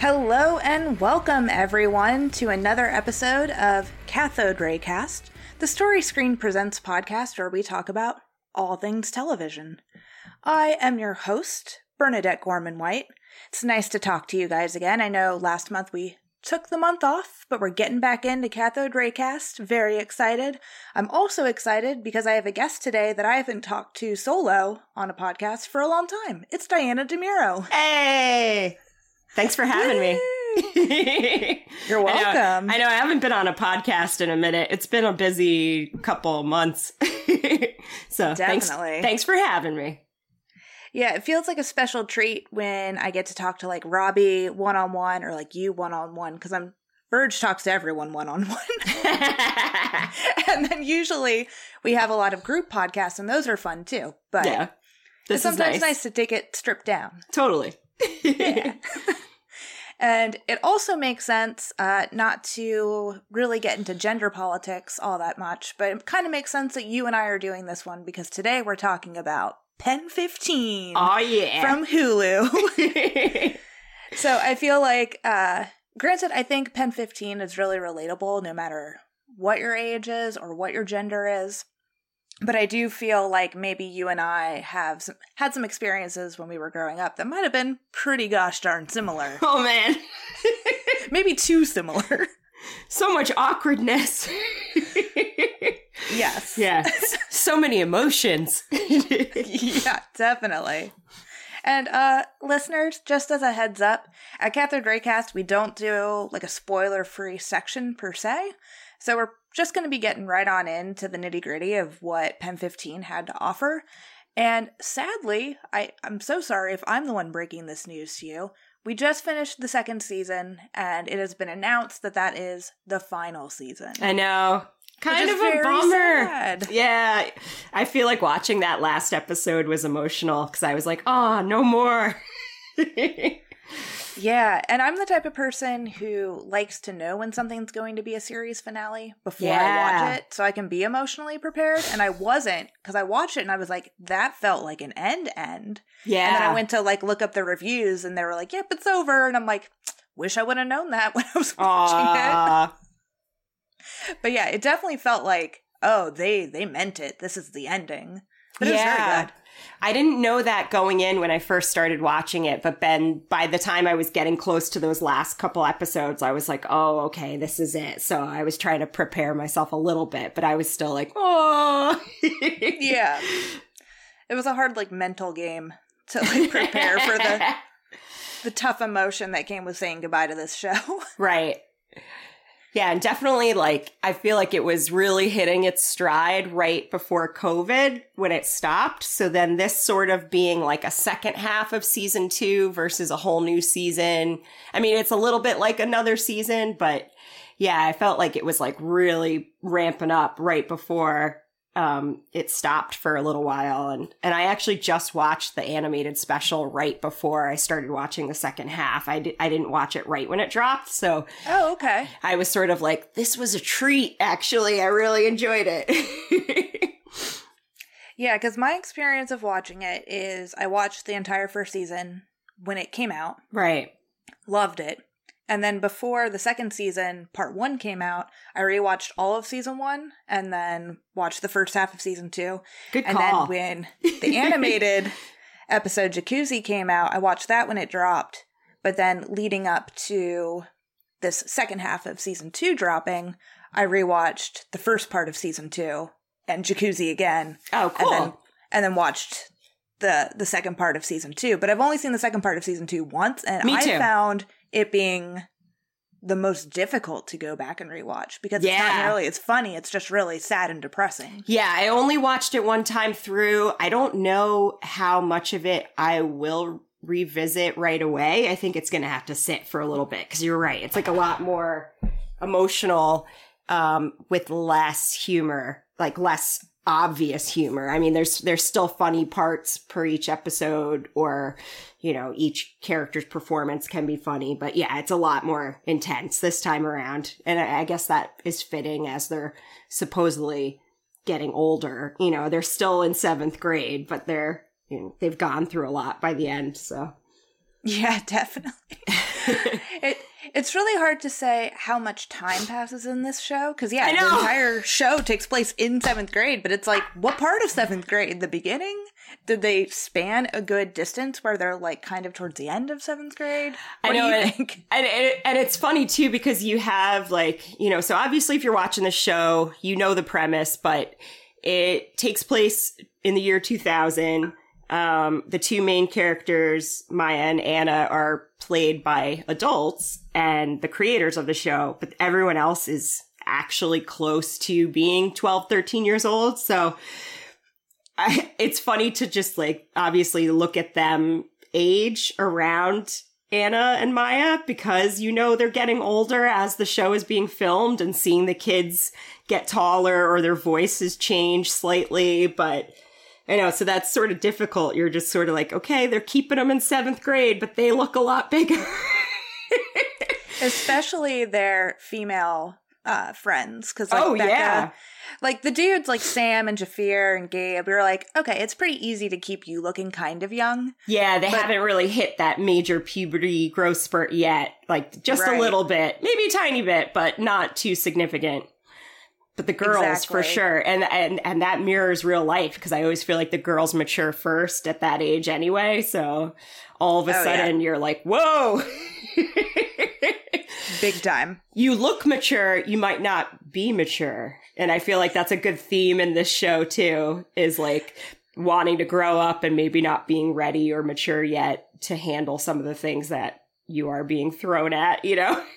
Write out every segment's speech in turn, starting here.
Hello and welcome everyone to another episode of Cathode Raycast, the Story Screen Presents podcast where we talk about all things television. I am your host, Bernadette Gorman White. It's nice to talk to you guys again. I know last month we took the month off, but we're getting back into Cathode Raycast. Very excited. I'm also excited because I have a guest today that I haven't talked to solo on a podcast for a long time. It's Diana DeMuro. Hey! Thanks for having me. You're welcome. I know, I know, I haven't been on a podcast in a minute. It's been a busy couple months. so thanks, Definitely. thanks for having me. Yeah, it feels like a special treat when I get to talk to like Robbie one on one or like you one on one because I'm Verge talks to everyone one on one. And then usually we have a lot of group podcasts and those are fun too. But yeah. it's This sometimes is nice. nice to take it stripped down. Totally. And it also makes sense uh, not to really get into gender politics all that much, but it kind of makes sense that you and I are doing this one because today we're talking about Pen 15 oh yeah. from Hulu. so I feel like, uh, granted, I think Pen 15 is really relatable no matter what your age is or what your gender is. But I do feel like maybe you and I have some, had some experiences when we were growing up that might have been pretty gosh darn similar. oh man. maybe too similar. so much awkwardness. yes. Yes. So many emotions. yeah, definitely. And uh listeners, just as a heads up, at Cathode Raycast, we don't do like a spoiler-free section per se. So we're just going to be getting right on into the nitty-gritty of what Pen 15 had to offer. And sadly, I, I'm so sorry if I'm the one breaking this news to you. We just finished the second season, and it has been announced that that is the final season. I know. Kind of a bummer. sad. Yeah. I feel like watching that last episode was emotional because I was like, oh, no more. Yeah, and I'm the type of person who likes to know when something's going to be a series finale before I watch it so I can be emotionally prepared. And I wasn't because I watched it and I was like, that felt like an end end. yeah. And then I went to like look up the reviews and they were like, yep, it's over. And I'm like, wish I would have known that when I was watching Aw. it. But yeah, it definitely felt like, oh, they they meant it. This is the ending. But it was Yeah. I didn't know that going in when I first started watching it, but then by the time I was getting close to those last couple episodes, I was like, oh, okay, this is it. So I was trying to prepare myself a little bit, but I was still like, oh. Yeah. It was a hard like mental game to like prepare for the the tough emotion that came with saying goodbye to this show. Right. Yeah, and definitely like I feel like it was really hitting its stride right before COVID when it stopped. So then this sort of being like a second half of season 2 versus a whole new season. I mean, it's a little bit like another season, but yeah, I felt like it was like really ramping up right before um it stopped for a little while and and I actually just watched the animated special right before I started watching the second half. I di- I didn't watch it right when it dropped, so Oh, okay. I was sort of like, this was a treat, actually. I really enjoyed it. Yeah, because my experience of watching it is I watched the entire first season when it came out, right. loved it. And then before the second season, part one came out, I rewatched all of season one and then watched the first half of season two. Good And call. then when the animated episode Jacuzzi came out, I watched that when it dropped. But then leading up to this second half of season two dropping, I rewatched the first part of season two and Jacuzzi again, oh, cool. and then and then watched the the second part of season two. But I've only seen the second part of season two once, and Me I too. found it being the most difficult to go back and rewatch because it's not Yeah. nearly as funny. It's just really sad and depressing. yeah, I only watched it one time through. I don't know how much of it I will revisit right away. I think it's going to have to sit for a little bit because you're right. It's like a lot more emotional um, with less humor, like less obvious humor. I mean, there's there's still funny parts per each episode, or you know, each character's performance can be funny. But yeah, it's a lot more intense this time around, and I, I guess that is fitting as they're supposedly getting older. You know, they're still in seventh grade, but they're you know, they've gone through a lot by the end. So yeah, definitely. it it's really hard to say how much time passes in this show because yeah, the entire show takes place in seventh grade. But it's like, what part of seventh grade? The beginning? Did they span a good distance where they're like kind of towards the end of seventh grade? What I know, do you and, think? And, and, and it's funny too because you have like you know, so obviously if you're watching the show, you know the premise, but it takes place in the year 2000 um, the two main characters, Maya and Anna, are played by adults and the creators of the show, but everyone else is actually close to being 12, 13 years old. So I, it's funny to just like obviously look at them age around Anna and Maya because you know they're getting older as the show is being filmed and seeing the kids get taller or their voices change slightly, but I know, so that's sort of difficult. You're just sort of like, okay, they're keeping them in seventh grade, but they look a lot bigger. Especially their female uh, friends, because like oh Becca, yeah, like the dudes like Sam and Jafir and Gabe, we were like, okay, it's pretty easy to keep you looking kind of young. yeah. They But- haven't really hit that major puberty growth spurt yet. Like just a little bit, maybe a tiny bit, but not too significant. But the girls for sure, and and and that mirrors real life because I always feel like the girls mature first at that age anyway. So all of a Oh, yeah. sudden you're like, whoa. Big time. you look mature, you might not be mature. And I feel like that's a good theme in this show too, is like wanting to grow up and maybe not being ready or mature yet to handle some of the things that you are being thrown at, you know?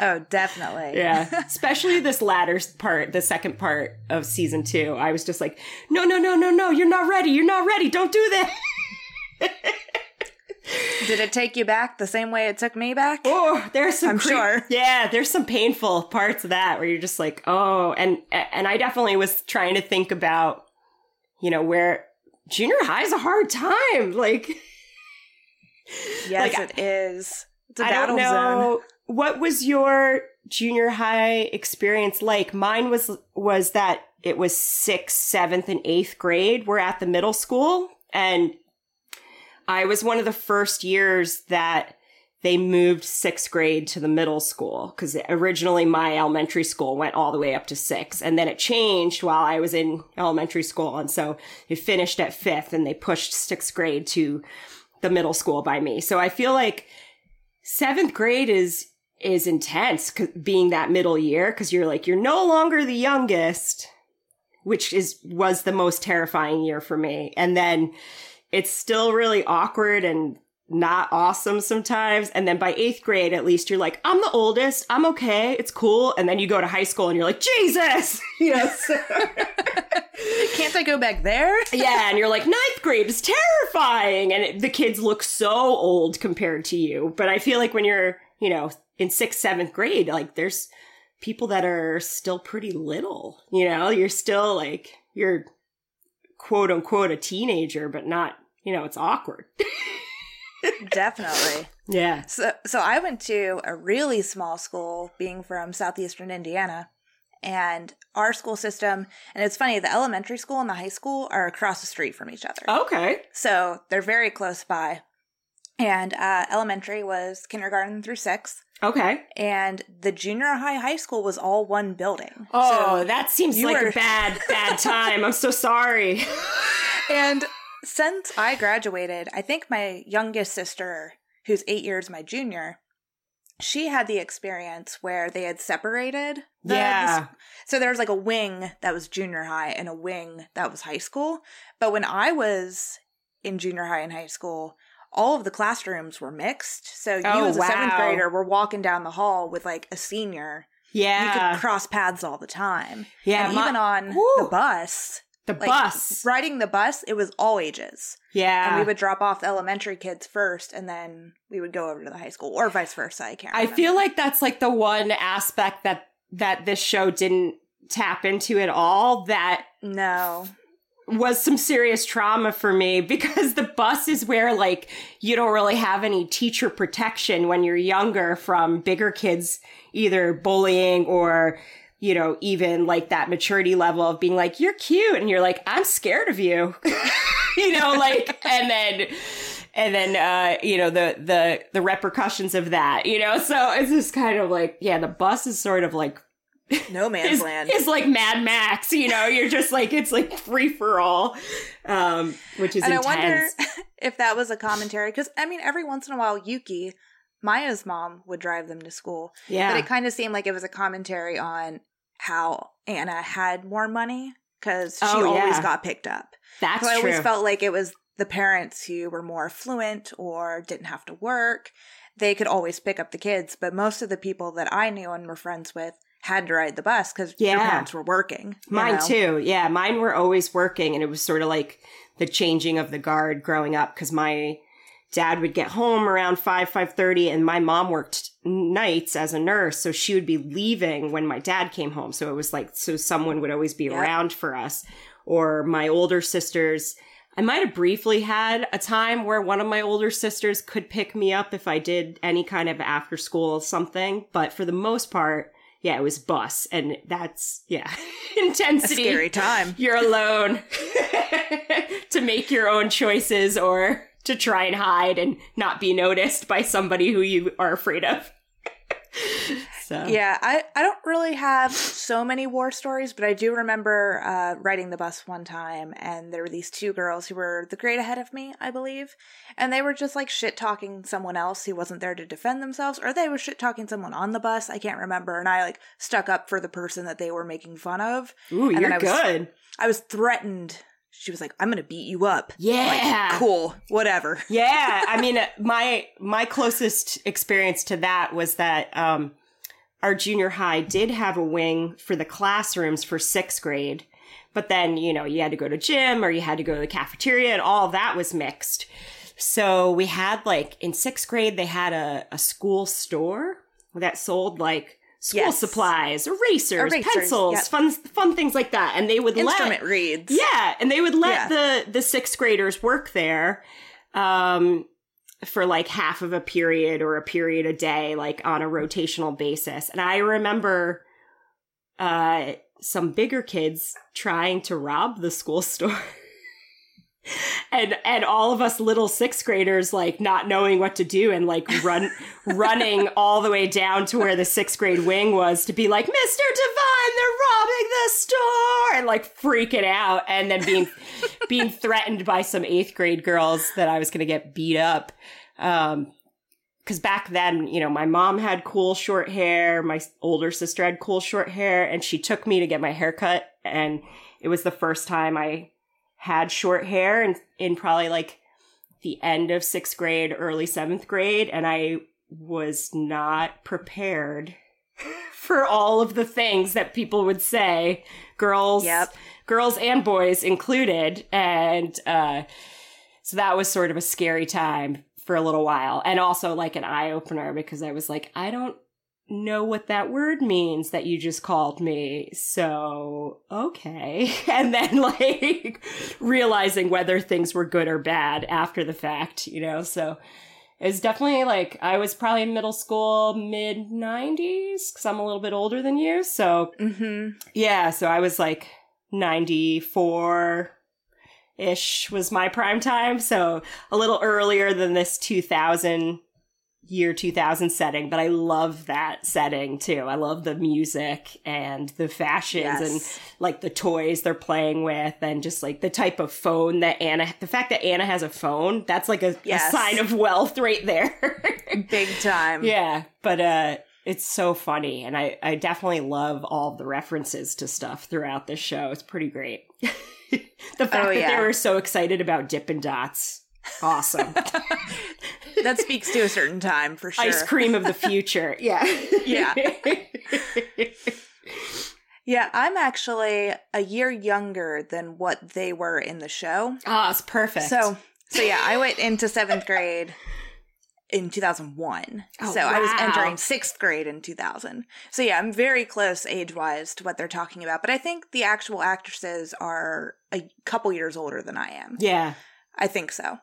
Oh, definitely. yeah. Especially this latter part, the second part of season two. I was just like, no, no, no, no, no, you're not ready. You're not ready. Don't do that. Did it take you back the same way it took me back? Oh, there's some I'm cre- sure. Yeah, there's some painful parts of that where you're just like, oh, and and I definitely was trying to think about, you know, where junior high is a hard time. Like, Yes, like, it is. It's a I battle don't zone. What was your junior high experience like. Mine was was that it was sixth, seventh, and eighth grade. We're at the middle school, and I was one of the first years that they moved sixth grade to the middle school because originally my elementary school went all the way up to six and then it changed while I was in elementary school. And so it finished at fifth and they pushed sixth grade to the middle school by me. So I feel like seventh grade is, is intense being that middle year because you're like, you're no longer the youngest, which is, was the most terrifying year for me. And then it's still really awkward and not awesome sometimes. And then by eighth grade, at least you're like, I'm the oldest. I'm okay. It's cool. And then you go to high school and you're like, Jesus, so- Can't I go back there? yeah. And you're like, ninth grade is terrifying. And it, the kids look so old compared to you. But I feel like when you're, you know, in sixth, seventh grade, like there's people that are still pretty little, you know, you're still like, you're quote unquote a teenager, but not, you know, it's awkward. Definitely. Yeah. So, so I went to a really small school, being from southeastern Indiana, and our school system. And it's funny, the elementary school and the high school are across the street from each other, Okay. so they're very close by. And uh, elementary was kindergarten through sixth, Okay. and the junior high high school was all one building. Oh, So- that seems like were- a bad, bad time. I'm so sorry. and since I graduated, I think my youngest sister, who's eight years my junior, she had the experience where they had separated. the- Yeah. so there was like a wing that was junior high and a wing that was high school. But when I was in junior high and high school, all of the classrooms were mixed. So you Oh, as a seventh grader were walking down the hall with like a senior. Yeah. You could cross paths all the time. Yeah. and my- even on Woo. the bus, the like, bus. riding the bus, it was all ages. Yeah. And we would drop off the elementary kids first, and then we would go over to the high school, or vice versa. I can't. I remember. feel like that's like the one aspect that that this show didn't tap into at all, that No. Was some serious trauma for me because the bus is where like you don't really have any teacher protection when you're younger from bigger kids either bullying or you know even like that maturity level of being like you're cute and you're like I'm scared of you. You know like and then and then uh you know the the the repercussions of that you know? So it's just kind of like yeah the bus is sort of like No man's is, land. is like Mad Max, you know, you're just like it's like free for all. Um, which is and intense. I wonder if that was a commentary because I mean, every once in a while, Yuki, Maya's mom, would drive them to school, yeah. but it kind of seemed like it was a commentary on how Anna had more money because she Oh, always yeah. got picked up. That's so I true. always felt like it was the parents who were more affluent or didn't have to work. They could always pick up the kids, but most of the people that I knew and were friends with had to ride the bus because Yeah. their parents were working. Mine know? too. Yeah, mine were always working, and it was sort of like the changing of the guard growing up because my dad would get home around five five thirty, and my mom worked nights as a nurse, so she would be leaving when my dad came home. So it was like so someone would always be Yep. around for us, or my older sisters. I might have briefly had a time where one of my older sisters could pick me up if I did any kind of after school something, but for the most part, yeah, it was bus, and that's yeah, A intensity. scary time. You're alone to make your own choices or to try and hide and not be noticed by somebody who you are afraid of. So Yeah, I, I don't really have so many war stories, but I do remember uh, riding the bus one time, and there were these two girls who were the grade ahead of me, I believe, and they were just like shit talking someone else who wasn't there to defend themselves, or they were shit talking someone on the bus. I can't remember, and I like stuck up for the person that they were making fun of. Ooh, And you're I was- good. I was threatened. She was like, "I'm gonna beat you up." Yeah. Cool, whatever. yeah, I mean, uh, my my closest experience to that was that um, our junior high did have a wing for the classrooms for sixth grade, but then you know you had to go to gym or you had to go to the cafeteria, and all that was mixed. So we had like in sixth grade they had a, a school store that sold like school Yes. supplies, erasers, Erasers, pencils, yep. fun fun things like that, and they would let Instrument reeds. yeah, and they would let Yeah. the the sixth graders work there um for like half of a period or a period a day like on a rotational basis. And I remember uh some bigger kids trying to rob the school store. And and all of us little sixth graders like not knowing what to do and like run running all the way down to where the sixth grade wing was to be like mr divine they're robbing the store and like freaking out. And then being being threatened by some eighth grade girls that i was gonna get beat up. Um because back then, you know, my mom had cool short hair, my older sister had cool short hair, and she took me to get my hair cut. And it was the first time I had short hair in, in probably like the end of sixth grade, early seventh grade. And I was not prepared for all of the things that people would say, girls, Yep. girls and boys included. And, uh, so that was sort of a scary time for a little while and also like an eye opener because I was like, I don't know what that word means that you just called me. So, okay. And then like realizing whether things were good or bad after the fact, you know? So it's definitely like I was probably in middle school, mid 90s because I'm a little bit older than you. So Mm-hmm. yeah, so I was like 94 ish was my prime time. So a little earlier than this 2000 year 2000 setting, but I love that setting too. I love the music and the fashions and like the toys they're playing with and just like the type of phone that Anna, the fact that Anna has a phone, that's like a, Yes. a sign of wealth right there. Big time. Yeah, but uh it's so funny and I I definitely love all the references to stuff throughout this show. It's pretty great. the fact Oh, that they were so excited about Dippin' Dots. Awesome. That speaks to a certain time for sure. Ice cream of the future. Yeah. Yeah. Yeah, I'm actually a year younger than what they were in the show. Ah, oh, it's perfect. So, so yeah, I went into seventh grade, in 2001. Oh, so I was entering sixth grade in 2000. So yeah, I'm very close age wise to what they're talking about. But I think the actual actresses are a couple years older than I am. Yeah. I think so.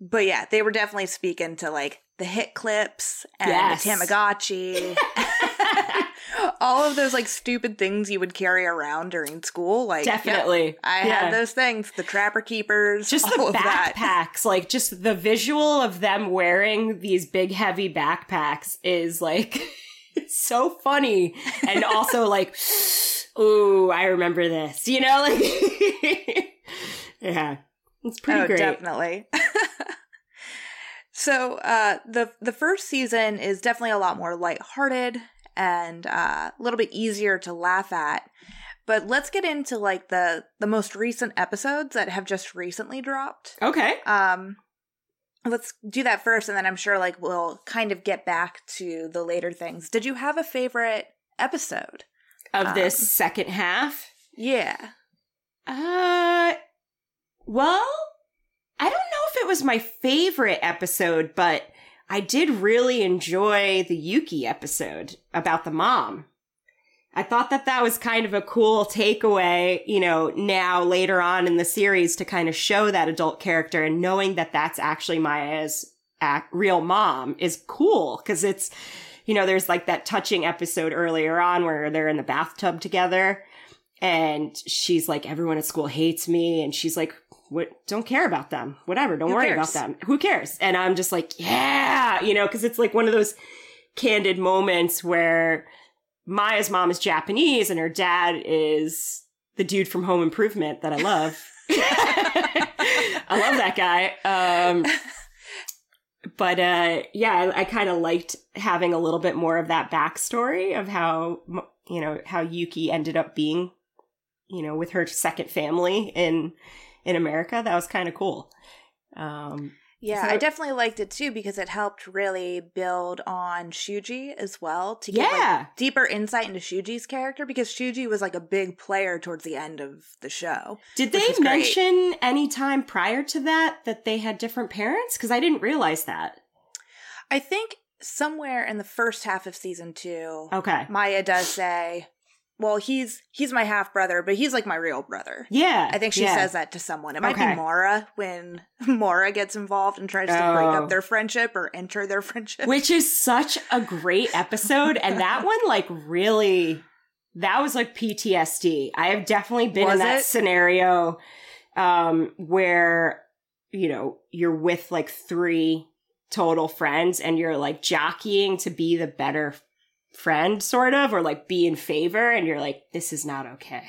But yeah, they were definitely speaking to like the hit clips and Yes. the Tamagotchi. All of those like stupid things you would carry around during school. Like Definitely. I Yeah. had those things, the trapper keepers, just the backpacks like just the visual of them wearing these big heavy backpacks is like so funny and also like ooh i remember this you know like yeah it's pretty oh, great definitely. So uh, the the first season is definitely a lot more lighthearted and uh, a little bit easier to laugh at. But let's get into like the the most recent episodes that have just recently dropped. okay Um, let's do that first, and then I'm sure like we'll kind of get back to the later things. Did you have a favorite episode? of this Um, second half Yeah. Uh, well, I don't know if it was my favorite episode, but I did really enjoy the Yuki episode about the mom. I thought that that was kind of a cool takeaway, you know, now later on in the series to kind of show that adult character and knowing that that's actually Maya's ac real mom is cool because it's, you know, there's like that touching episode earlier on where they're in the bathtub together and she's like, everyone at school hates me. And she's like, what? Don't care about them. Whatever. Don't Who worry cares? about them. Who cares? And I'm just like, yeah, you know, cause it's like one of those candid moments where Maya's mom is Japanese and her dad is the dude from Home Improvement that I love. I love that guy. Um, but uh, yeah, I, I kind of liked having a little bit more of that backstory of how you know how Yuki ended up being, you know, with her second family in in America. That was kind of cool. Um, Yeah, So- I definitely liked it too because it helped really build on Shuji as well to get Yeah. like, deeper insight into Shuji's character because Shuji was like a big player towards the end of the show. did they was great. mention any time prior to that that they had different parents? Because I didn't realize that. I think somewhere in the first half of season two, Okay. Maya does say, "Well, he's he's my half brother, but he's like my real brother." Yeah. I think she yeah. says that to someone. It might Okay. be Mora when Mora gets involved and tries to break Oh. up their friendship or enter their friendship. which is such a great episode and that one like really that was like ptsd i have definitely been Was in that it? scenario um where you know you're with like three total friends and you're like jockeying to be the better friend sort of or like be in favor and you're like this is not okay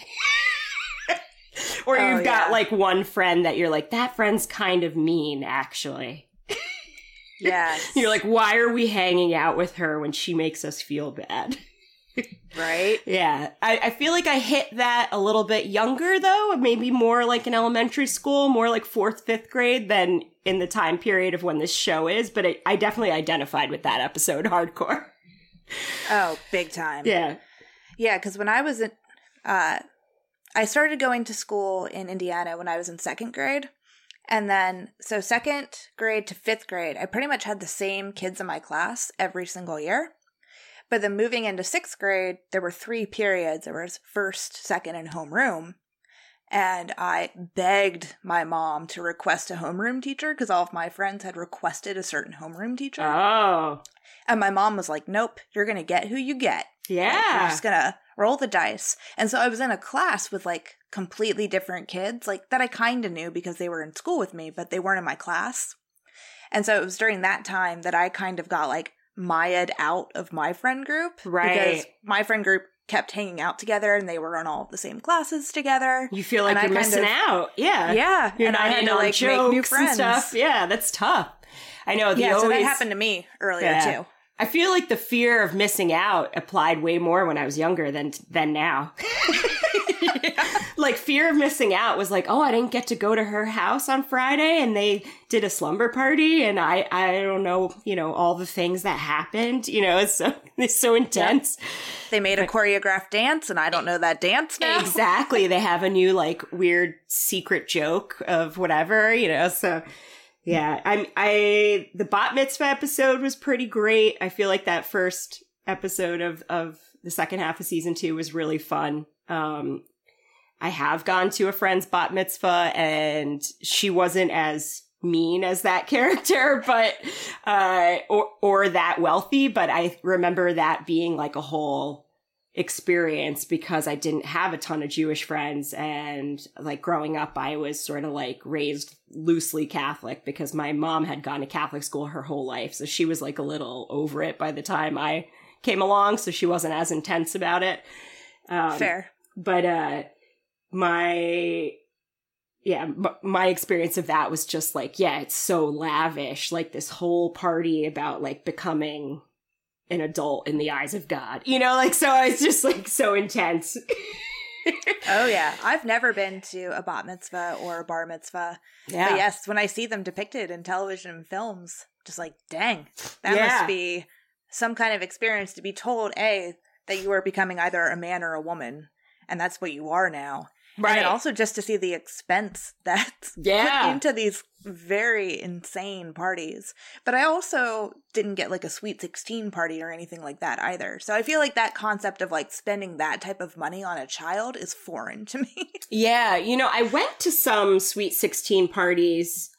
or Oh, you've got yeah. like one friend that you're like that friend's kind of mean actually yes, you're like, why are we hanging out with her when she makes us feel bad? right. Yeah. I, I feel like I hit that a little bit younger though, maybe more like in elementary school, more like fourth, fifth grade than in the time period of when this show is, but it, I definitely identified with that episode hardcore. Oh, big time. Yeah. Yeah, because when I was in, uh, I started going to school in Indiana when I was in second grade. And then, so second grade to fifth grade, I pretty much had the same kids in my class every single year. But then moving into sixth grade, there were three periods. There was first, second, and homeroom. And I begged my mom to request a homeroom teacher because all of my friends had requested a certain homeroom teacher. Oh. And my mom was like, nope, you're going to get who you get. Like, You're just gonna roll the dice. And so I was in a class with like completely different kids, like that I kind of knew because they were in school with me, but they weren't in my class. And so it was during that time that I kind of got like Maya'd out of my friend group. Right. Because my friend group kept hanging out together and they were in all the same classes together. You feel like And you're kind missing of- out. Yeah. Yeah. You're and not I had to like make new friends. stuff. Yeah, that's tough. I know. The Yeah, so that happened to me earlier Yeah. too. I feel like the fear of missing out applied way more when I was younger than than now. Like fear of missing out was like, oh, I didn't get to go to her house on Friday and they did a slumber party and I I don't know, you know, all the things that happened, you know, it's so it's so intense. They made a choreographed dance and I don't know that dance now. Exactly. They have a new like weird secret joke of whatever, you know, so Yeah, I'm. I the bat mitzvah episode was pretty great. I feel like that first episode of of the second half of season two was really fun. Um, I have gone to a friend's bat mitzvah, and she wasn't as mean as that character, but uh, or or that wealthy. But I remember that being like a whole experience because I didn't have a ton of Jewish friends. And like growing up I was sort of like raised loosely Catholic because my mom had gone to Catholic school her whole life. So she was like a little over it by the time I came along. So she wasn't as intense about it. Um, fair. but uh my yeah m- my experience of that was just like yeah it's so lavish. Like this whole party about like becoming an adult in the eyes of God. You know, like so it's just like so intense. oh yeah, I've never been to a bat mitzvah or a bar mitzvah. Yeah. But yes, when I see them depicted in television and films, just like, dang, that yeah. must be some kind of experience to be told, a that you are becoming either a man or a woman, and that's what you are now. Right. And also just to see the expense that's yeah. put into these very insane parties. But I also didn't get like a sweet 16 party or anything like that either. So I feel like that concept of like spending that type of money on a child is foreign to me. yeah, you know, I went to some sweet 16 parties.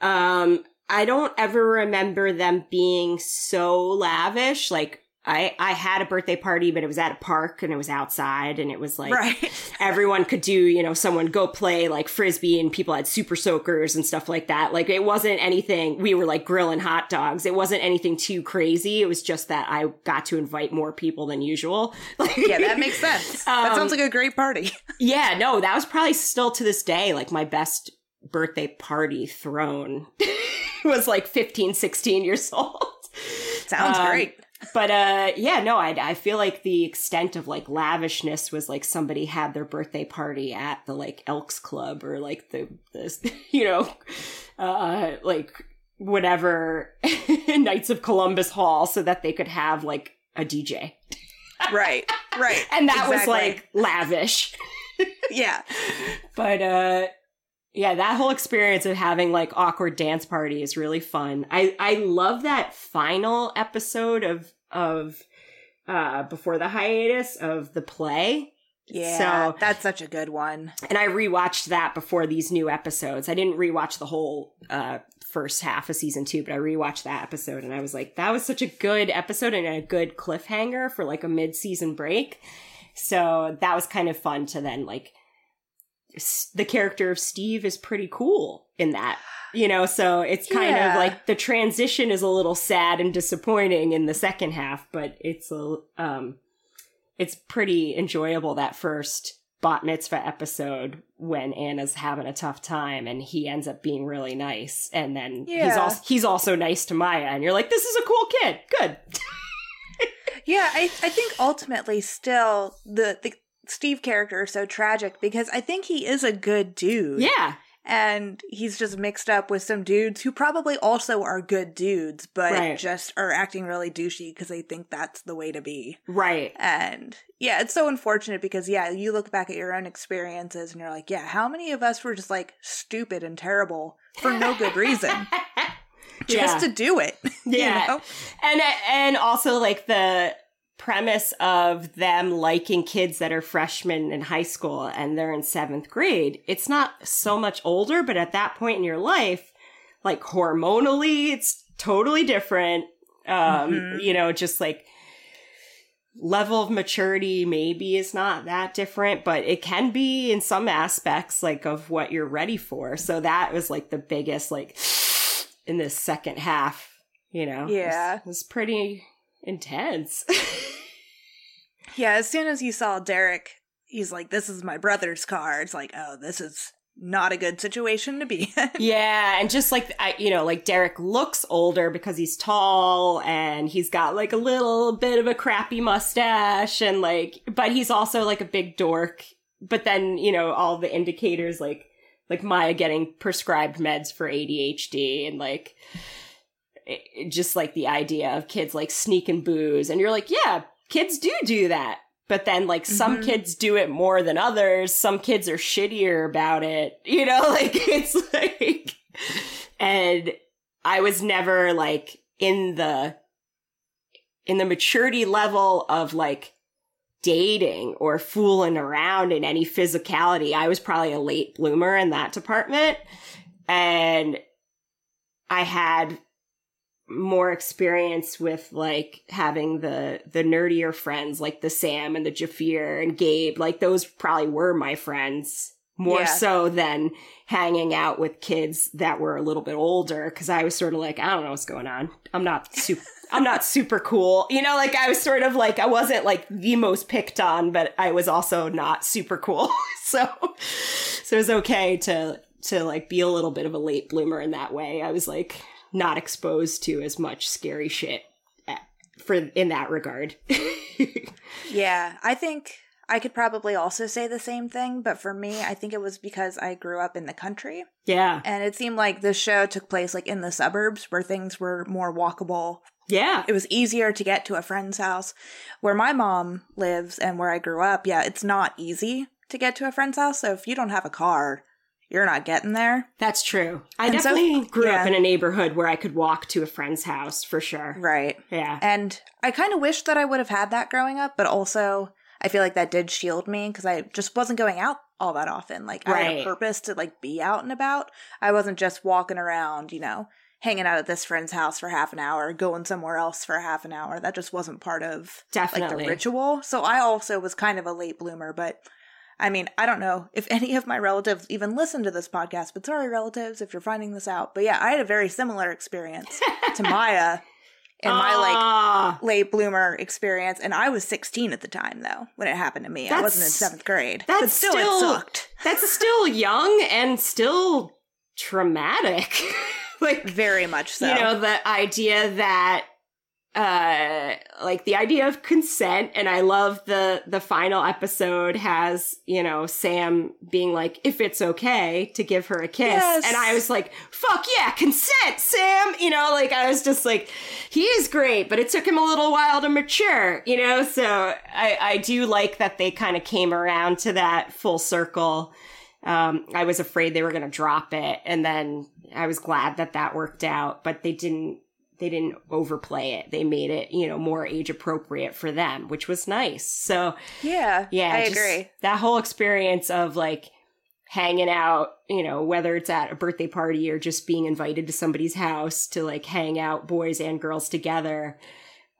Um I don't ever remember them being so lavish. Like I, I had a birthday party, but it was at a park and it was outside and it was like right. everyone could do, you know, someone go play like frisbee and people had super soakers and stuff like that. Like it wasn't anything, we were like grilling hot dogs. It wasn't anything too crazy. It was just that I got to invite more people than usual. yeah, that makes sense. Um, that sounds like a great party. yeah, no, that was probably still to this day like my best birthday party thrown was like 15, 16 years old. Sounds um, great but uh yeah no I, I feel like the extent of like lavishness was like somebody had their birthday party at the like elks club or like the the you know uh like whatever knights of columbus hall so that they could have like a dj right right. And that exactly. was like lavish. Yeah. But uh yeah, that whole experience of having like awkward dance party is really fun. I I love that final episode of of uh before the hiatus of the play. Yeah, so, that's such a good one. And I rewatched that before these new episodes. I didn't rewatch the whole uh first half of season 2, but I rewatched that episode and I was like that was such a good episode and a good cliffhanger for like a mid-season break. So that was kind of fun to then like the character of Steve is pretty cool in that. You know, so it's kind yeah. of like the transition is a little sad and disappointing in the second half, but it's a um it's pretty enjoyable that first bat mitzvah episode when Anna's having a tough time and he ends up being really nice and then yeah. he's also he's also nice to Maya and you're like this is a cool kid. Good. yeah, I I think ultimately still the the Steve character so tragic because I think he is a good dude. Yeah. And he's just mixed up with some dudes who probably also are good dudes, but right. just are acting really douchey because they think that's the way to be. Right. And yeah, it's so unfortunate because, yeah, you look back at your own experiences and you're like, yeah, how many of us were just like stupid and terrible for no good reason? just yeah. to do it. Yeah. You know? And and also like the premise of them liking kids that are freshmen in high school and they're in seventh grade, it's not so much older, but at that point in your life, like hormonally, it's totally different. Um, mm-hmm. you know, just like level of maturity maybe is not that different, but it can be in some aspects like of what you're ready for. So that was like the biggest, like in this second half, you know, yeah, it was, it was pretty intense. yeah, as soon as you saw Derek, he's like, "This is my brother's car." It's like, oh, this is not a good situation to be in. yeah, and just like I, you know, like Derek looks older because he's tall and he's got like a little bit of a crappy mustache and like, but he's also like a big dork. But then you know all the indicators like like Maya getting prescribed meds for ADHD and like it, just like the idea of kids like sneaking booze and you're like yeah kids do do that but then like some mm-hmm. kids do it more than others some kids are shittier about it you know like it's like and I was never like in the in the maturity level of like dating or fooling around in any physicality. I was probably a late bloomer in that department. And I had more experience with like having the the nerdier friends like the Sam and the Jafir and Gabe. Like those probably were my friends more Yeah. so than hanging out with kids that were a little bit older because I was sort of like, I don't know what's going on. I'm not super I'm not super cool. You know, like I was sort of like I wasn't like the most picked on, but I was also not super cool. so so it was okay to to like be a little bit of a late bloomer in that way. I was like not exposed to as much scary shit for in that regard. Yeah, I think I could probably also say the same thing, but for me, I think it was because I grew up in the country yeah. and it seemed like the show took place like in the suburbs where things were more walkable. Yeah. It was easier to get to a friend's house. Where my mom lives and where I grew up, yeah, it's not easy to get to a friend's house. So if you don't have a car, you're not getting there. That's true. I And so- definitely grew up in a neighborhood where I could walk to a friend's house for sure. Right. Yeah. And I kind of wish that I would have had that growing up, but also I feel like that did shield me because I just wasn't going out all that often. Like I had a purpose to like be out and about. I wasn't just walking around, you know, hanging out at this friend's house for half an hour, going somewhere else for half an hour. That just wasn't part of like Definitely. the ritual. So I also was kind of a late bloomer, but I mean, I don't know if any of my relatives even listen to this podcast, but sorry, relatives, if you're finding this out. But yeah, I had a very similar experience to Maya in my like Ah, late bloomer experience, and I was 16 at the time though when it happened to me. I wasn't in seventh grade, that's but still, still- it sucked that's still young and still traumatic. like very much. So you know the idea that uh like the idea of consent and i love the the final episode has you know sam being like if it's okay to give her a kiss Yes. and i was like fuck yeah consent sam you know like i was just like he is great but it took him a little while to mature you know so i i do like that they kind of came around to that full circle um, I was afraid they were going to drop it, and then I was glad that that worked out. But they didn't. They didn't overplay it. They made it, you know, more age appropriate for them, which was nice. So yeah, yeah, I agree. That whole experience of like hanging out, you know, whether it's at a birthday party or just being invited to somebody's house to like hang out, boys and girls together.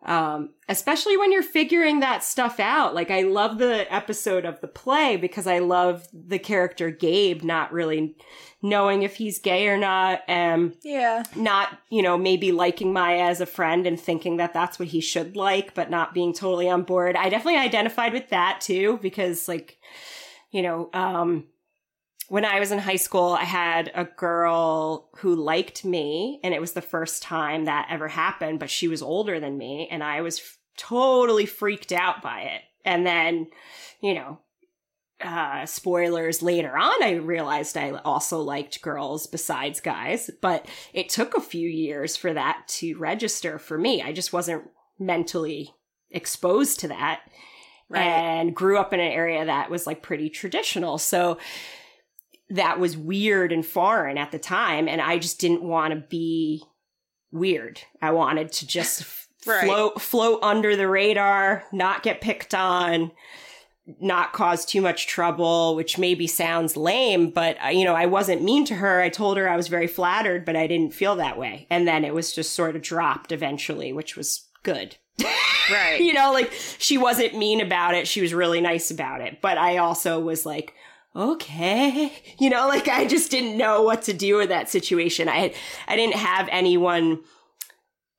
Um, especially when you're figuring that stuff out. Like I love the episode of the play because I love the character Gabe not really knowing if he's gay or not and Yeah, not, you know, maybe liking Maya as a friend and thinking that that's what he should like, but not being totally on board. I definitely identified with that too, because like, you know, um, when I was in high school, I had a girl who liked me, and it was the first time that ever happened, but she was older than me, and I was f- totally freaked out by it. And then, you know, uh, spoilers later on, I realized I also liked girls besides guys, but it took a few years for that to register for me. I just wasn't mentally exposed to that right. and grew up in an area that was like pretty traditional. So that was weird and foreign at the time. And I just didn't want to be weird. I wanted to just Right. float, float under the radar, not get picked on, not cause too much trouble, which maybe sounds lame, but uh, you know, I wasn't mean to her. I told her I was very flattered, but I didn't feel that way. And then it was just sort of dropped eventually, which was good. right. you know, like she wasn't mean about it. She was really nice about it. But I also was like, okay, you know, like I just didn't know what to do with that situation. I I didn't have anyone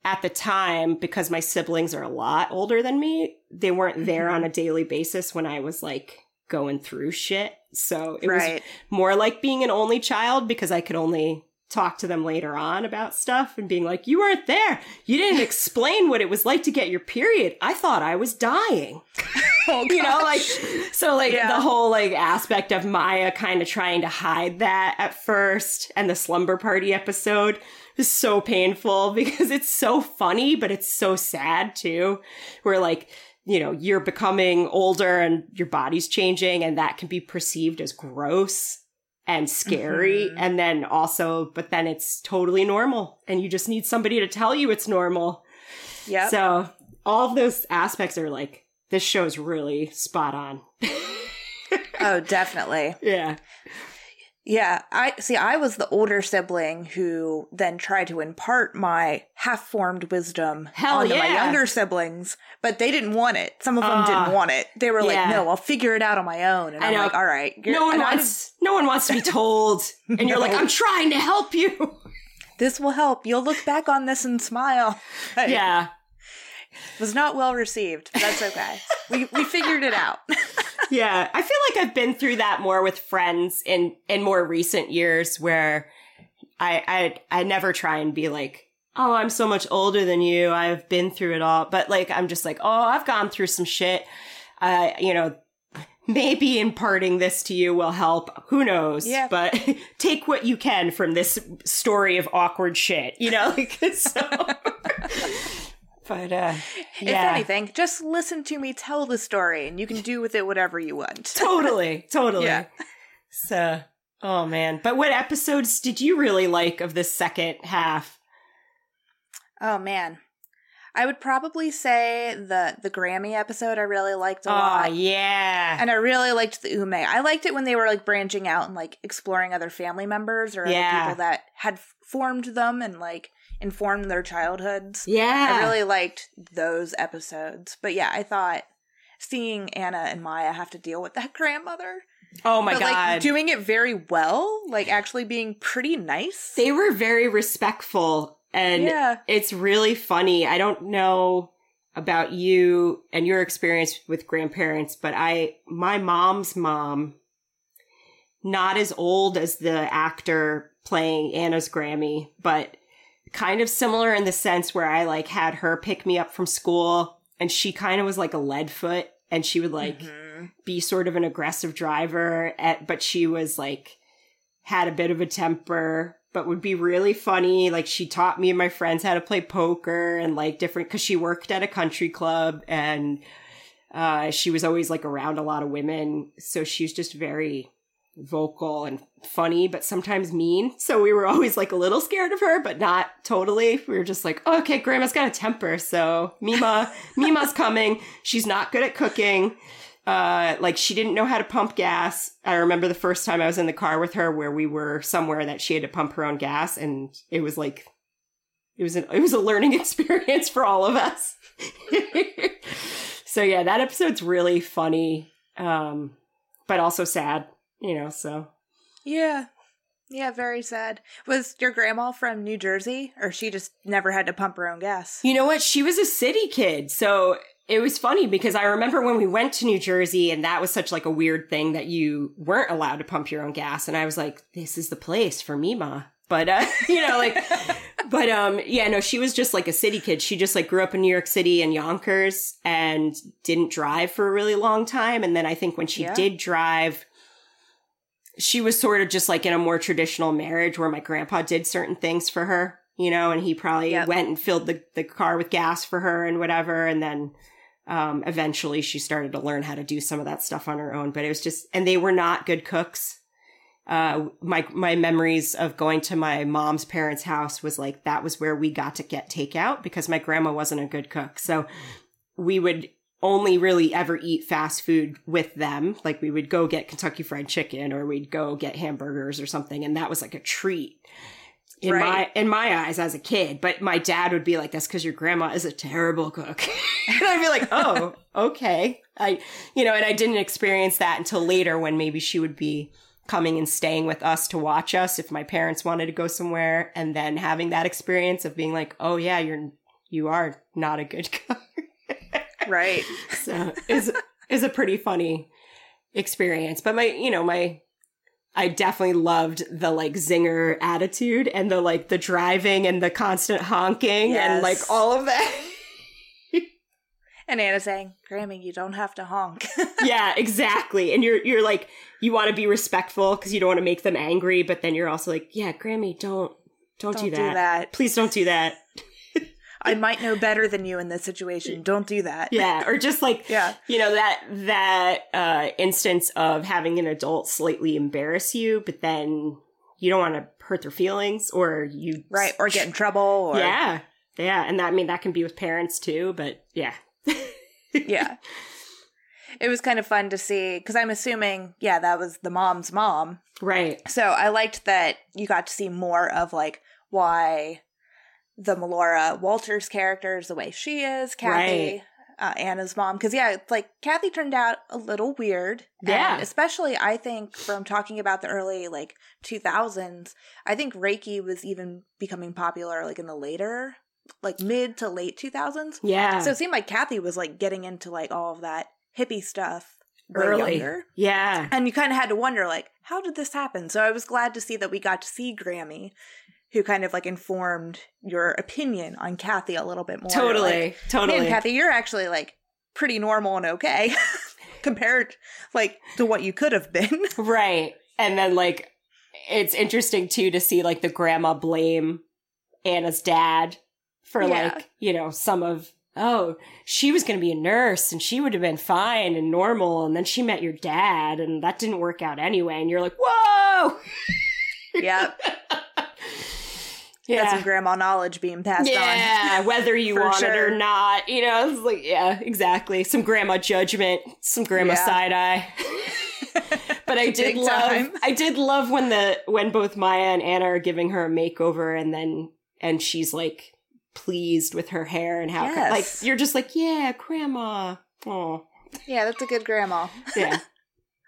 at the time because my siblings are a lot older than me. They weren't there Mm-hmm. on a daily basis when I was like going through shit. So it was more like being an only child because I could only talk to them later on about stuff and being like, you weren't there. You didn't explain what it was like to get your period. I thought I was dying. Oh, You know, like, so like Yeah. the whole like aspect of Maya kind of trying to hide that at first and the slumber party episode is so painful because it's so funny, but it's so sad too. Where like, you know, you're becoming older and your body's changing and that can be perceived as gross and scary. Mhm. And then also, but then it's totally normal and you just need somebody to tell you it's normal. Yeah. So all of those aspects are like, this show's really spot on. oh, definitely. yeah. Yeah, I see. I was the older sibling who then tried to impart my half-formed wisdom Hell onto my younger siblings, but they didn't want it. Some of them Ah, didn't want it. They were yeah. like, "No, I'll figure it out on my own." And I I'm know. like, "All right." you're- No one wants, no one wants to be told. And you're like, I'm trying to help you. this will help. You'll look back on this and smile. Yeah. It was not well received. But that's okay. we we figured it out. Yeah, I feel like I've been through that more with friends in in more recent years where I I I never try and be like, "Oh, I'm so much older than you. I've been through it all." But like I'm just like, "Oh, I've gone through some shit." Uh, you know, maybe imparting this to you will help. Who knows? Yeah. But take what you can from this story of awkward shit, you know? Like, so But uh If anything, just listen to me tell the story, and you can do with it whatever you want. totally, totally. Yeah. So, oh man. But what episodes did you really like of the second half? Oh man. I would probably say the the Grammy episode I really liked a Oh, lot. yeah. And I really liked the Ume. I liked it when they were like branching out and like exploring other family members or other people that had formed them and like informed their childhoods. yeah. I really liked those episodes. But yeah, I thought seeing Anna and Maya have to deal with that grandmother. oh my but god. like doing it very well, like actually being pretty nice. they were very respectful and yeah. it's really funny. I don't know about you and your experience with grandparents, but I my mom's mom not as old as the actor playing Anna's Grammy, but kind of similar in the sense where I like had her pick me up from school and she kind of was like a lead foot and she would like Mhm. be sort of an aggressive driver at, but she was like had a bit of a temper but would be really funny like she taught me and my friends how to play poker and like different because she worked at a country club and uh she was always like around a lot of women so she was just very vocal and funny but sometimes mean. So we were always like a little scared of her but not totally. We were just like oh, okay grandma's got a temper so mima mima's coming. She's not good at cooking. Uh like she didn't know how to pump gas. I remember the first time i was in the car with her where we were somewhere that she had to pump her own gas and it was like it was an, it was a learning experience for all of us. So yeah that episode's really funny um but also sad you know so Yeah. Yeah, very sad. Was your grandma from New Jersey or she just never had to pump her own gas? You know what? She was a city kid. So it was funny because I remember when we went to New Jersey and that was such like a weird thing that you weren't allowed to pump your own gas. And I was like, this is the place for Mima. But, uh, you know, like, but, um, yeah, no, she was just like a city kid. She just like grew up in New York City and Yonkers and didn't drive for a really long time. And then I think when she Yeah. did drive, she was sort of just like in a more traditional marriage where my grandpa did certain things for her, you know, and he probably Yep. went and filled the, the car with gas for her and whatever. And then um, eventually she started to learn how to do some of that stuff on her own. But it was just, and they were not good cooks. Uh, my my memories of going to my mom's parents' house was like that was where we got to get takeout because my grandma wasn't a good cook. So we would only really ever eat fast food with them. Like we would go get Kentucky Fried Chicken or we'd go get hamburgers or something, and that was like a treat in Right. my in my eyes as a kid. But my dad would be like, "That's because your grandma is a terrible cook," and I'd be like, "Oh, okay." I you know, and I didn't experience that until later when maybe she would be coming and staying with us to watch us if my parents wanted to go somewhere and then having that experience of being like oh yeah you're you are not a good cook Right. so is is a pretty funny experience but my you know my I definitely loved the like zinger attitude and the like the driving and the constant honking and like all of that And Anna saying, Grammy, you don't have to honk. yeah, exactly. And you're you're like you want to be respectful because you don't want to make them angry, but then you're also like, yeah, Grammy, don't don't, don't do, that. that. Please don't do that. I might know better than you in this situation. Don't do that. Yeah, or just like Yeah. you know that that uh instance of having an adult slightly embarrass you, but then you don't want to hurt their feelings or you Right. Or get in trouble or Yeah. Yeah, and that, I mean that can be with parents too, but yeah. yeah. It was kind of fun to see because I'm assuming, yeah, that was the mom's mom. Right. So I liked that you got to see more of like why the Melora Walters character is the way she is, Kathy, Right. uh, Anna's mom. Because yeah, it's like Kathy turned out a little weird. Yeah. especially I think from talking about the early like 2000s, I think Reiki was even becoming popular like in the later, like mid to late 2000s. Yeah. So it seemed like Kathy was like getting into like all of that hippie stuff early. younger. Yeah. And you kind of had to wonder, like, how did this happen? So I was glad to see that we got to see Grammy, who kind of like informed your opinion on Kathy a little bit more. Totally. Like, totally. Man, Kathy, you're actually like pretty normal and okay compared like to what you could have been. Right. And then like it's interesting too to see like the grandma blame Anna's dad for Yeah. like, you know, some of oh, she was going to be a nurse and she would have been fine and normal and then she met your dad and that didn't work out anyway and you're like, "Whoa!" yep. yeah. That's some grandma knowledge being passed on. yeah, whether you want it or not, you know, it's like yeah, exactly. Some grandma judgment, some grandma Yeah. side eye. but I did love time. I did love when the when both Maya and Anna are giving her a makeover and then and she's like pleased with her hair and how Yes. like you're just like, yeah, grandma. Oh. Yeah, that's a good grandma. Yeah.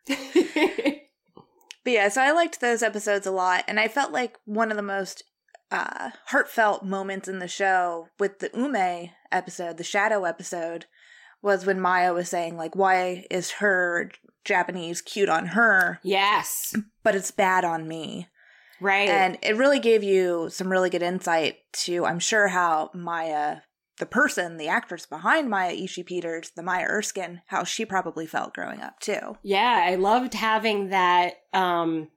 But yeah, so I liked those episodes a lot, and I felt like one of the most uh, heartfelt moments in the show with the Ume episode, the Shadow episode, was when Maya was saying like, "Why is her Japanese cute on her, yes. but it's bad on me?" Right. And it really gave you some really good insight to, I'm sure, how Maya, the person, the actress behind Maya Ishii Peters, the Maya Erskine, how she probably felt growing up too. Yeah, I loved having that um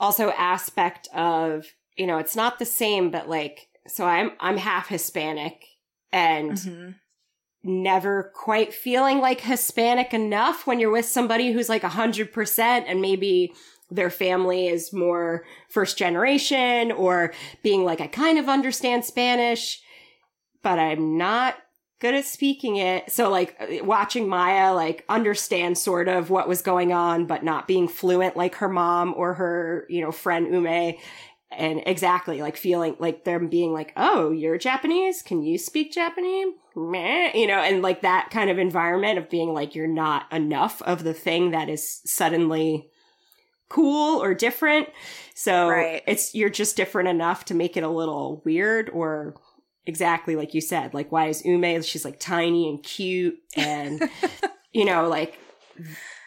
also aspect of, you know, it's not the same but like so I'm I'm half Hispanic and Mhm. never quite feeling like Hispanic enough when you're with somebody who's like a 100% and maybe their family is more first generation or being like I kind of understand Spanish but I'm not good at speaking it. So like watching Maya like understand sort of what was going on but not being fluent like her mom or her, you know, friend Ume and exactly like feeling like them being like, "Oh, you're Japanese? Can you speak Japanese?" Meh, you know, and like that kind of environment of being like you're not enough of the thing that is suddenly cool or different. So Right. it's you're just different enough to make it a little weird or exactly like you said. Like why is Ume she's like tiny and cute and you know like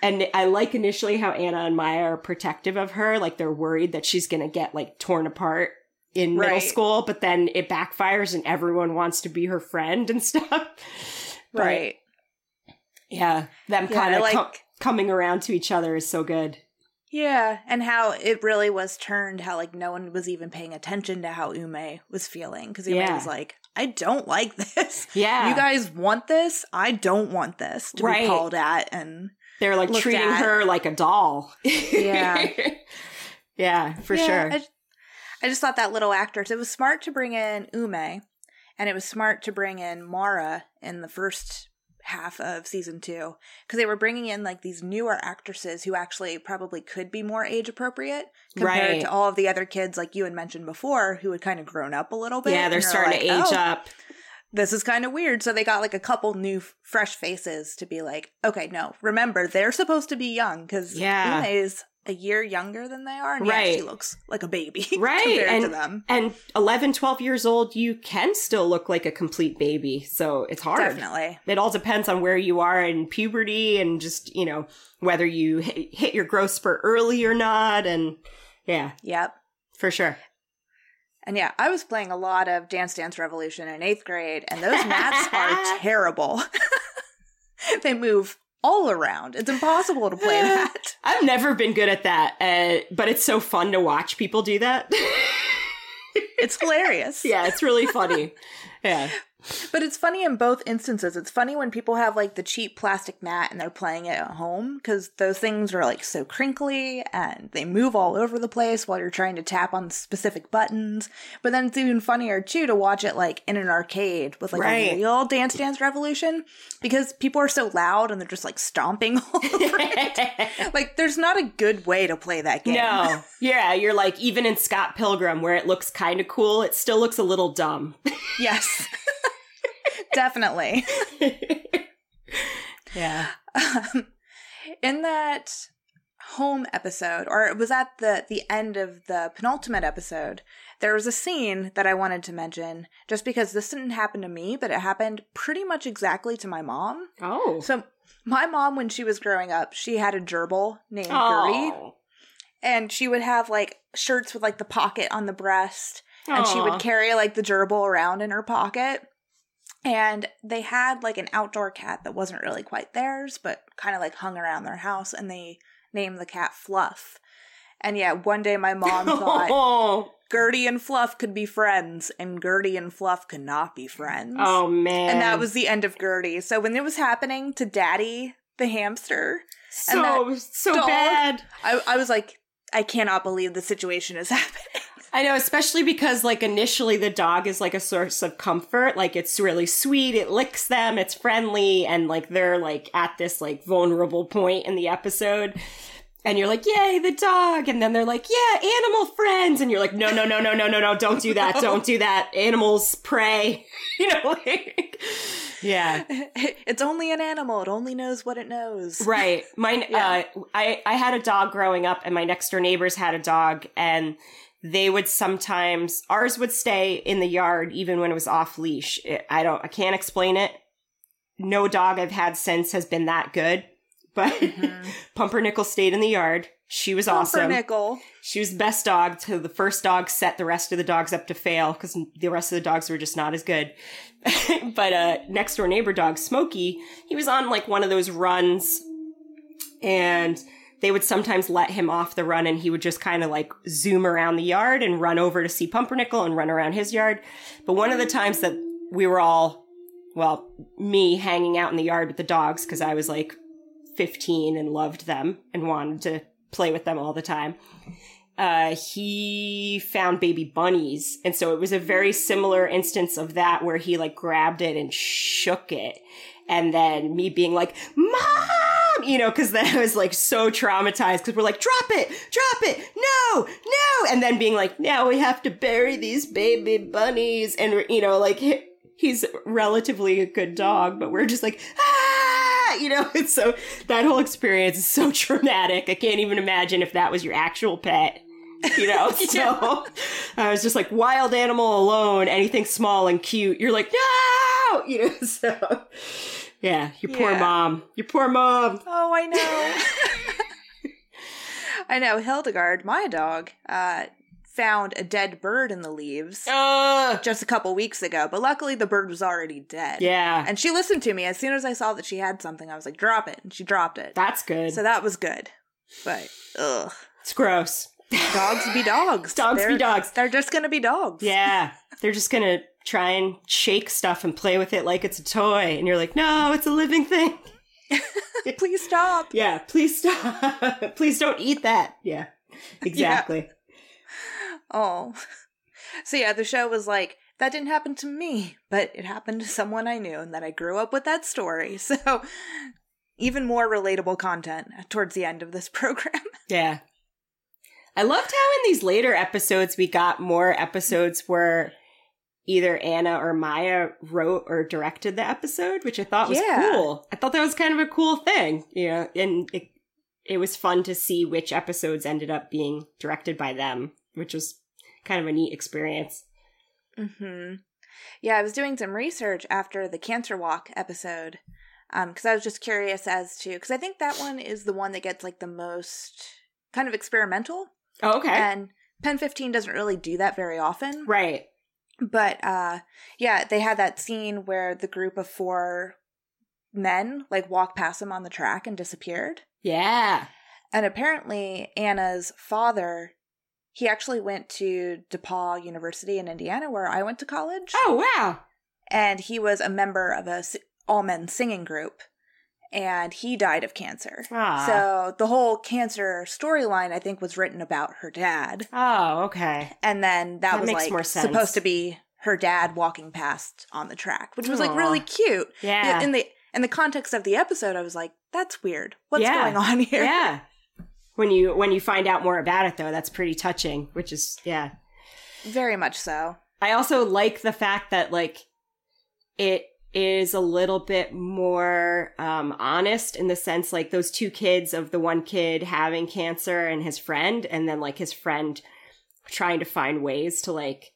and I like initially how Anna and Maya are protective of her, like they're worried that she's going to get like torn apart in middle Right. school, but then it backfires and everyone wants to be her friend and stuff. But, Right. Yeah, them Yeah, kind of like- coming around to each other is so good. Yeah, and how it really was turned, how like no one was even paying attention to how Ume was feeling because Ume Yeah. was like, "I don't like this. Yeah. You guys want this? I don't want this to Right. be called at." And They're like treating at. her like a doll. Yeah. yeah, for Yeah, sure. I, I just thought that little actress, It was smart to bring in Ume, and it was smart to bring in Mara in the first half of season two because they were bringing in like these newer actresses who actually probably could be more age appropriate compared Right. to all of the other kids like you had mentioned before who had kind of grown up a little bit. yeah, they're starting like, to age "Oh, up. This is kind of weird. So they got like a couple new f- fresh faces to be like, okay, no, remember they're supposed to be young because Yeah. Ume is a year younger than they are, and yeah, Right. she looks like a baby Right, compared and to them. and 11, 12 years old, you can still look like a complete baby. So it's hard. Definitely. It all depends on where you are in puberty and just, you know, whether you hit, hit your growth spurt early or not. And yeah, Yep. for sure. And yeah, I was playing a lot of Dance Dance Revolution in eighth grade, and those mats are terrible. they move all around. It's impossible to play that. I've never been good at that, uh, but it's so fun to watch people do that. It's hilarious. yeah, it's really funny. Yeah. But it's funny in both instances. It's funny when people have like the cheap plastic mat and they're playing it at home because those things are like so crinkly and they move all over the place while you're trying to tap on specific buttons. But then it's even funnier too to watch it like in an arcade with like Right. a real Dance Dance Revolution because people are so loud and they're just like stomping all over it. Like there's not a good way to play that game. no. Yeah, you're like, even in Scott Pilgrim, where it looks kind of cool, it still looks a little dumb. Yes. Definitely. yeah. um, in that home episode or it was at the the end of the penultimate episode there was a scene that i wanted to mention just because this didn't happen to me but it happened pretty much exactly to my mom Oh. so my mom when she was growing up she had a gerbil named gertie Oh. and she would have like shirts with like the pocket on the breast and she would carry like the gerbil around in her pocket. And they had like an outdoor cat that wasn't really quite theirs, but kind of like hung around their house, and they named the cat Fluff. And yeah, one day my mom thought oh. Gertie and Fluff could be friends, and Gertie and Fluff could not be friends. Oh, man. and that was the end of Gertie. So when it was happening to Daddy the hamster, and so, so dog- bad. I, I was like, I cannot believe the situation is happening. I know, especially because like initially the dog is like a source of comfort. Like it's really sweet. It licks them. It's friendly. And like they're like at this like vulnerable point in the episode. And you're like, yay, the dog. And then they're like, yeah, animal friends. And you're like, no, no, no, no, no, no, no, don't do that. Don't do that. Animals prey. You know, like, yeah. it's only an animal. It only knows what it knows. Right. Mine, Yeah. uh, I, I had a dog growing up and my next door neighbors had a dog and they would sometimes, ours would stay in the yard even when it was off leash. It, I don't, I can't explain it. No dog I've had since has been that good, but Mhm. Pumpernickel stayed in the yard. She was awesome. Pumpernickel. She was the best dog till the first dog set the rest of the dogs up to fail because the rest of the dogs were just not as good. but uh next door neighbor dog, Smokey, he was on like one of those runs and they would sometimes let him off the run and he would just kind of like zoom around the yard and run over to see Pumpernickel and run around his yard. But one of the times that we were all, well, me hanging out in the yard with the dogs because I was like 15 and loved them and wanted to play with them all the time. Uh, he found baby bunnies. And so it was a very similar instance of that where he like grabbed it and shook it. And then me being like, mom, you know, cause then I was like so traumatized cause we're like, drop it, drop it, no, no. And then being like, now we have to bury these baby bunnies. And, you know, like he's relatively a good dog, but we're just like, ah, you know, so that whole experience is so traumatic. I can't even imagine if that was your actual pet. You know, so I was just like wild animal alone, anything small and cute. You're like, no, you know, so yeah, your poor mom, your poor mom. Oh, I know. I know. Hildegard, my dog, uh, found a dead bird in the leaves Uh, just a couple weeks ago, but luckily the bird was already dead. yeah, And she listened to me. As soon as I saw that she had something, I was like, drop it. And she dropped it. that's good. So that was good. But, ugh. it's gross. Dogs be dogs. Dogs be They're- dogs. They're just going to be dogs. Yeah, they're just gonna try and shake stuff and play with it like it's a toy, and you're like, no, it's a living thing. Please stop. Yeah, please stop. please don't eat that. Yeah, exactly. Oh. So yeah, the show was like, that didn't happen to me, but it happened to someone I knew, and then I grew up with that story. So even more relatable content towards the end of this program. Yeah. I loved how in these later episodes we got more episodes where either Anna or Maya wrote or directed the episode, which I thought was Yeah. cool. I thought that was kind of a cool thing, you know, and it, it was fun to see which episodes ended up being directed by them, which was kind of a neat experience. hmm Yeah, I was doing some research after the Cancer Walk episode because I was just curious as to because I think that one is the one that gets like the most kind of experimental, Oh, okay. and Pen Fifteen doesn't really do that very often. right. But uh yeah, they had that scene where the group of four men like walked past him on the track and disappeared. Yeah. And apparently Anna's father he actually went to DePauw University in Indiana, where I went to college. Oh, wow. And he was a member of a all men singing group. And he died of cancer. Ah. So the whole cancer storyline, I think, was written about her dad. Oh, okay. And then that, That was like supposed to be her dad walking past on the track, which was like really cute. Yeah. In the in the context of the episode, I was like, that's weird. What's Yeah. going on here? yeah. When you when you find out more about it though, that's pretty touching, which is yeah. Very much so. I also like the fact that like it is a little bit more um honest in the sense like those two kids of the one kid having cancer and his friend and then like his friend trying to find ways to like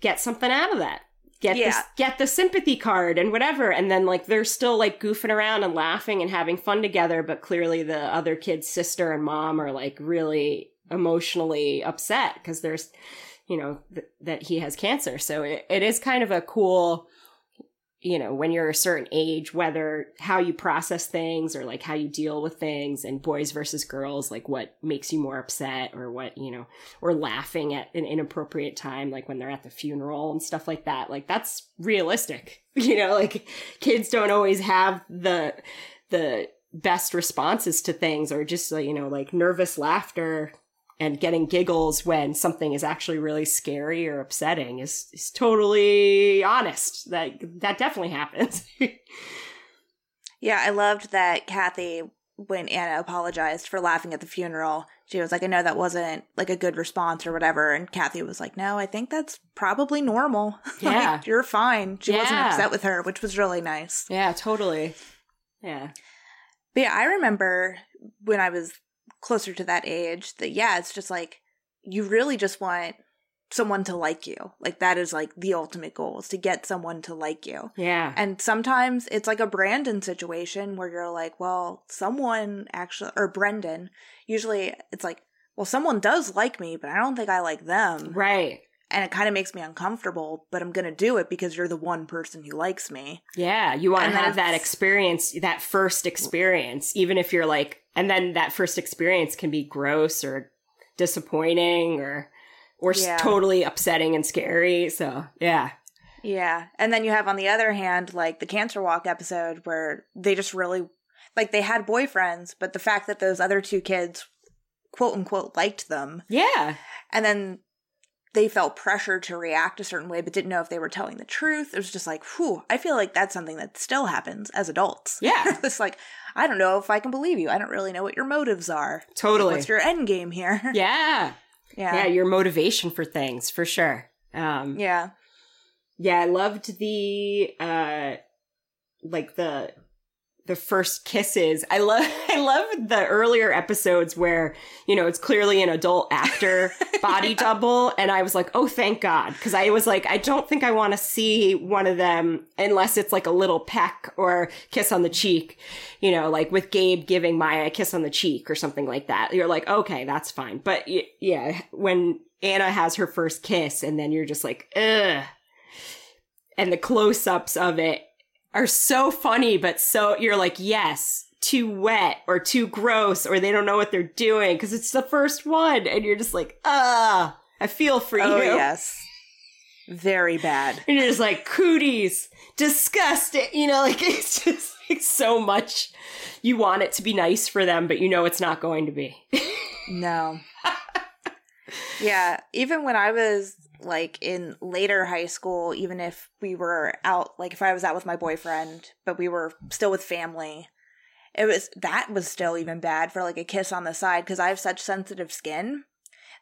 get something out of that. Get Yeah. the get the sympathy card and whatever and then like they're still like goofing around and laughing and having fun together but clearly the other kid's sister and mom are like really emotionally upset because there's you know th- that he has cancer so it, it is kind of a cool you know when you're a certain age whether how you process things or like how you deal with things and boys versus girls like what makes you more upset or what you know or laughing at an inappropriate time like when they're at the funeral and stuff like that like that's realistic you know like kids don't always have the the best responses to things or just you know like nervous laughter and getting giggles when something is actually really scary or upsetting is is totally honest. That that definitely happens. Yeah, I loved that Kathy, when Anna apologized for laughing at the funeral, she was like, I know that wasn't like a good response or whatever. And Kathy was like, No, I think that's probably normal. Like, Yeah. you're fine. She wasn't upset with her, which was really nice. yeah, totally. Yeah. But yeah, I remember when I was closer to that age that, yeah, it's just like you really just want someone to like you. Like that is like the ultimate goal is to get someone to like you. Yeah. And sometimes it's like a Brandon situation where you're like, well, someone actually, or Brendan, usually it's like, well, someone does like me, but I don't think I like them. Right. And it kind of makes me uncomfortable, but I'm going to do it because you're the one person who likes me. Yeah, you want And to have that experience, that first experience, even if you're like, and then that first experience can be gross or disappointing or or Yeah. totally upsetting and scary. So yeah, Yeah. And then you have on the other hand, like the Cancer Walk episode where they just really, like they had boyfriends, but the fact that those other two kids, quote unquote, liked them, yeah, and then they felt pressure to react a certain way, but didn't know if they were telling the truth. It was just like, whew, I feel like that's something that still happens as adults. Yeah. it's like, I don't know if I can believe you. I don't really know what your motives are. totally. What's your end game here? yeah, yeah. yeah, your motivation for things for sure. Um, Yeah. yeah, I loved the uh, like the the first kisses. I love I love the earlier episodes where, you know, it's clearly an adult actor body double and I was like, "Oh, thank God." Cuz I was like, I don't think I want to see one of them unless it's like a little peck or kiss on the cheek, you know, like with Gabe giving Maya a kiss on the cheek or something like that. You're like, "Okay, that's fine." But yeah, when Anna has her first kiss and then you're just like, "Ugh." And the close-ups of it are so funny, but so you're like, yes, too wet or too gross, or they don't know what they're doing because it's the first one, and you're just like, ah, I feel for Oh, you. yes. Very bad. And you're just like, cooties, disgusting. You know, like it's just like so much. You want it to be nice for them, but you know it's not going to be. No. yeah, even when I was like in later high school, even if we were out, like if I was out with my boyfriend, but we were still with family, it was that was still even bad for like a kiss on the side because I have such sensitive skin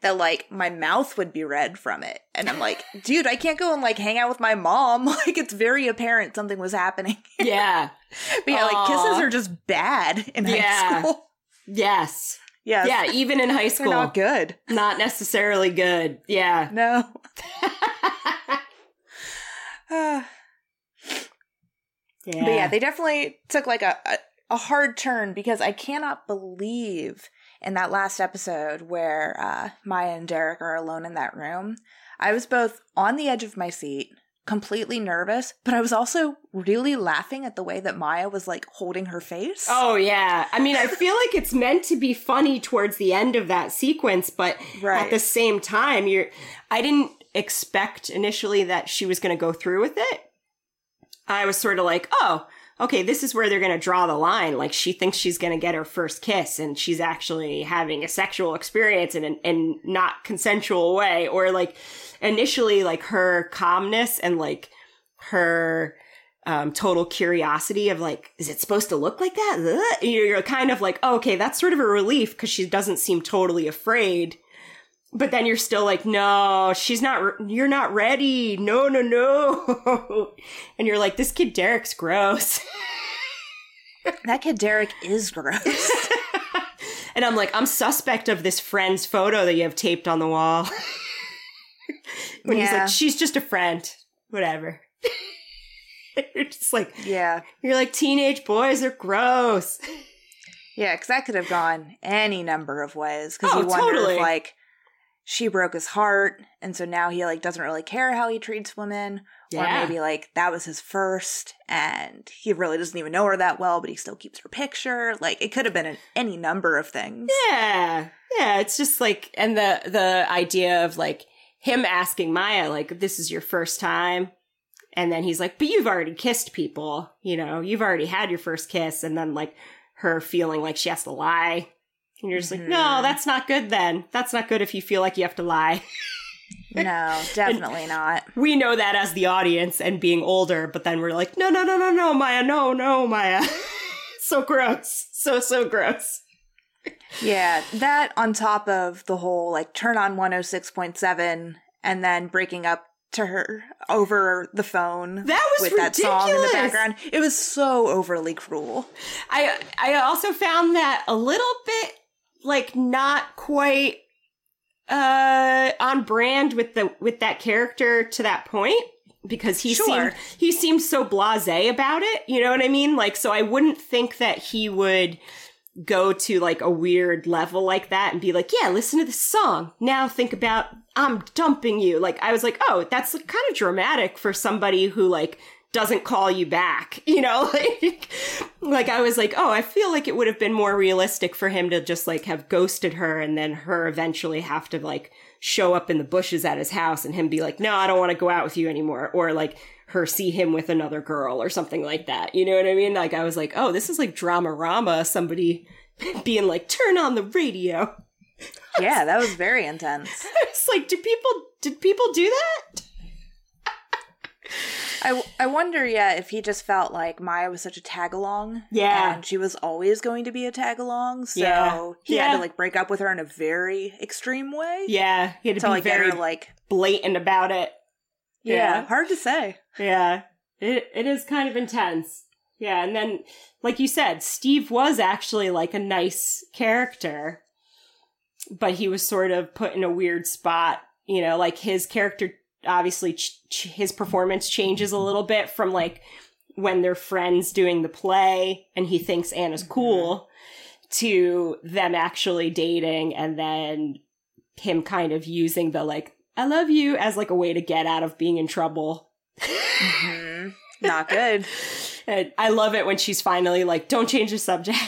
that like my mouth would be red from it. And I'm like, dude, I can't go and like hang out with my mom. Like it's very apparent something was happening. yeah. but yeah, like kisses are just bad in high Yeah. school. Yes. Yes. Yeah. Even in high school, not good. not necessarily good. Yeah. No. Uh, yeah. But yeah, they definitely took like a, a, a hard turn because I cannot believe in that last episode where uh, Maya and Derek are alone in that room. I was both on the edge of my seat, completely nervous, but I was also really laughing at the way that Maya was like holding her face. Oh yeah. I mean, I feel like it's meant to be funny towards the end of that sequence, but Right. at the same time, you're I didn't expect initially that she was going to go through with it. I was sort of like, "Oh, okay, this is where they're going to draw the line. Like she thinks she's going to get her first kiss and she's actually having a sexual experience in an in not consensual way or like initially like her calmness and like her um, total curiosity of like, is it supposed to look like that? Ugh. You're, you're kind of like, oh, okay, that's sort of a relief because she doesn't seem totally afraid. But then you're still like, no, she's not, re- you're not ready. No, no, no. and you're like, this kid Derek's gross. That kid Derek is gross. and I'm like, I'm suspect of this friend's photo that you have taped on the wall. when he's like, she's just a friend. Whatever. you're just like, yeah. you're like, teenage boys are gross. Yeah, because that could have gone any number of ways. Because Oh, you wonder totally. if like she broke his heart, and so now he like doesn't really care how he treats women, yeah. or maybe like that was his first, and he really doesn't even know her that well, but he still keeps her picture. Like it could have been an, any number of things. Yeah. Yeah, it's just like and the the idea of like him asking Maya like this is your first time and then he's like but you've already kissed people, you know, you've already had your first kiss and then like her feeling like she has to lie. And you're just like, "No, Mhm. that's not good then. That's not good if you feel like you have to lie." No, definitely not. We know that as the audience and being older, but then we're like, "No, no, no, no, no, Maya, no, no, Maya." so gross. So so gross. Yeah, that on top of the whole like turn on 106.7 and then breaking up to her over the phone That was with that song in the ridiculous. background. It was so overly cruel. I I also found that a little bit like not quite uh on brand with the with that character to that point because he Sure. seemed he seemed so blasé about it, you know what I mean? Like so I wouldn't think that he would go to like a weird level like that and be like, "Yeah, listen to this song. Now think about I'm dumping you." Like I was like, "Oh, that's kind of dramatic for somebody who like doesn't call you back." You know, like like I was like, "Oh, I feel like it would have been more realistic for him to just like have ghosted her and then her eventually have to like show up in the bushes at his house and him be like, "No, I don't want to go out with you anymore." Or like her see him with another girl or something like that. You know what I mean? Like I was like, "Oh, this is like drama rama somebody being like, "Turn on the radio." Yeah, that was very intense. It's like, do people did people do that? I, I wonder, yeah, if he just felt like Maya was such a tag along. Yeah. And she was always going to be a tag along. So Yeah. he had to like break up with her in a very extreme way. Yeah, he had to To be like get very her like, blatant about it. yeah, Yeah. hard to say. Yeah. It it is kind of intense. Yeah, and then like you said, Steve was actually like a nice character, but he was sort of put in a weird spot, you know, like his character obviously ch- ch- his performance changes a little bit from like when they're friends doing the play and he thinks Anna's cool to them actually dating and then him kind of using the like I love you as like a way to get out of being in trouble Mhm. Not good. and I love it when she's finally like, don't change the subject.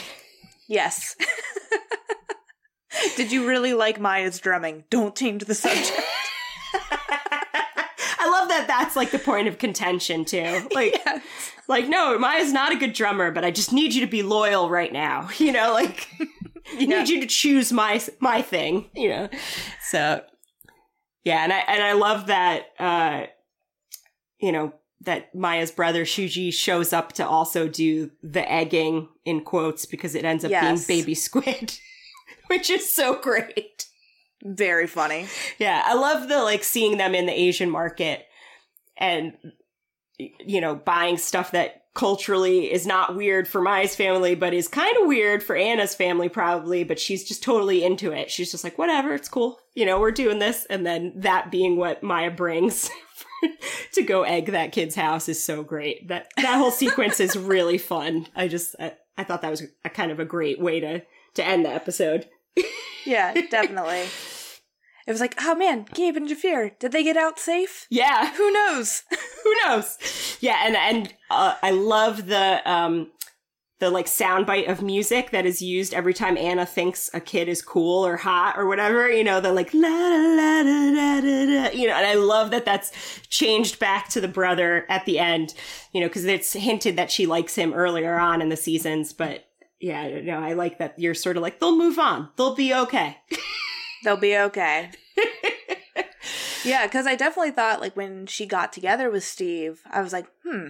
Yes. Did you really like Maya's drumming? Don't change the subject. That that's like the point of contention too. Like, Yes. like no, Maya's not a good drummer, but I just need you to be loyal right now. You know, like I need you to choose my my thing. You know, so yeah, and I and I love that. uh You know that Maya's brother Shuji shows up to also do the egging in quotes because it ends up Yes. being baby squid, which is so great. Very funny. Yeah, I love the like seeing them in the Asian market and you know buying stuff that culturally is not weird for Maya's family, but is kind of weird for Anna's family probably. But she's just totally into it. She's just like, whatever, it's cool. You know, we're doing this, and then that being what Maya brings. to go egg that kid's house is so great. That that whole sequence is really fun. I just I, I thought that was a kind of a great way to to end the episode. Yeah, definitely. It was like, oh man, Gabe and Jafir, did they get out safe? Yeah. Who knows? Who knows? Yeah, and and uh, I love the um the like soundbite of music that is used every time Anna thinks a kid is cool or hot or whatever. You know, the like la la la da da da. You know, and I love that that's changed back to the brother at the end. You know, because it's hinted that she likes him earlier on in the seasons, but yeah, no, I like that you're sort of like they'll move on, they'll be okay. They'll be okay. yeah, because I definitely thought like when she got together with Steve, I was like, hmm,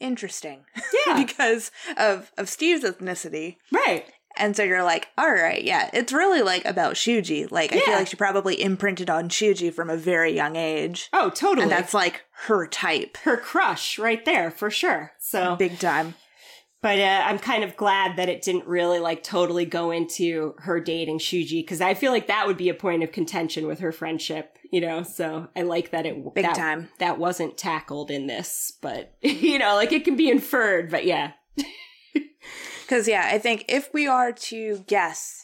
interesting. Yeah. because of of Steve's ethnicity. right. And so you're like, all right, yeah, it's really like about Shuji. Like, I feel like she probably imprinted on Shuji from a very young age. Oh, totally. And that's like her type, her crush right there for sure. So big time. But uh, I'm kind of glad that it didn't really like totally go into her dating Shuji because I feel like that would be a point of contention with her friendship, you know. So I like that it Big that, time. that wasn't tackled in this, but you know, like it can be inferred. But yeah, Because, yeah, I think if we are to guess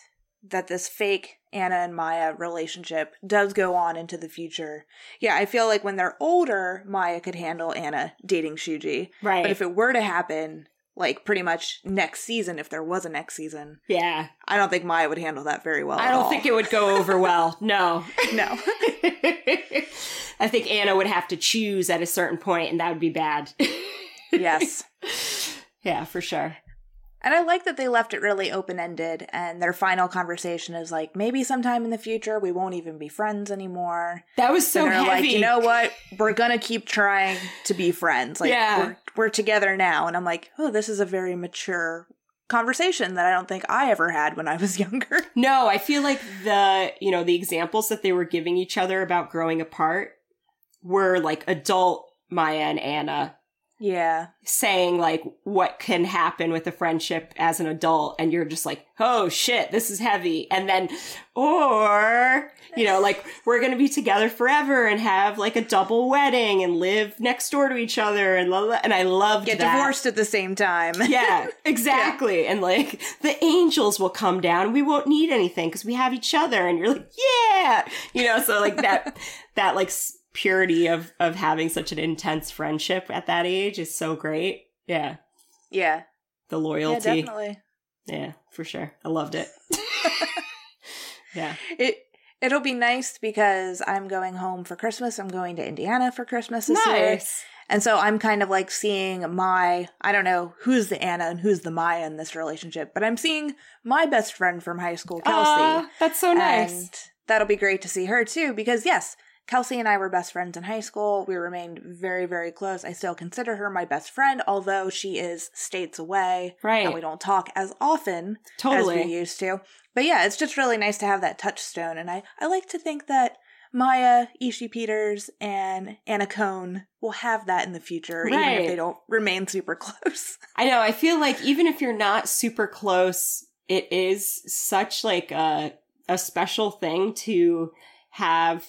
that this fake Anna and Maya relationship does go on into the future, yeah, I feel like when they're older, Maya could handle Anna dating Shuji. right. But if it were to happen, like pretty much next season, if there was a next season, yeah, I don't think Maya would handle that very well. I don't all. think it would go over well. No. No. I think Anna would have to choose at a certain point, and that would be bad. yes. yeah, for sure. And I like that they left it really open ended, and their final conversation is like, maybe sometime in the future we won't even be friends anymore. That was so and they're heavy. like, you know what? We're gonna keep trying to be friends. Like, Yeah. we're, we're together now. And I'm like, oh, this is a very mature conversation that I don't think I ever had when I was younger. No, I feel like the, you know, the examples that they were giving each other about growing apart were like adult Maya and Anna yeah. saying like what can happen with a friendship as an adult and you're just like, "Oh shit, this is heavy." And then or, you know, like we're going to be together forever and have like a double wedding and live next door to each other and la, la, and I loved Get that. divorced at the same time. Yeah, exactly. And like the angels will come down. We won't need anything because we have each other. And you're like, yeah, you know. So like that, that like purity of of having such an intense friendship at that age is so great. Yeah, yeah. the Yeah, loyalty. definitely. Yeah, for sure. I loved it. yeah. It it'll be nice because I'm going home for Christmas. I'm going to Indiana for Christmas this year. And so I'm kind of like seeing my I don't know who's the Anna and who's the Maya in this relationship, but I'm seeing my best friend from high school, Kelsey. Aw, that's so nice. And that'll be great to see her too, because yes, Kelsey and I were best friends in high school. We remained very, very close. I still consider her my best friend, although she is states away. Right. And we don't talk as often as we used to. But yeah, it's just really nice to have that touchstone. And I, I like to think that Maya, Ishii Peters, and Anna Kone will have that in the future, even if they don't remain super close. I know. I feel like even if you're not super close, it is such like a a special thing to have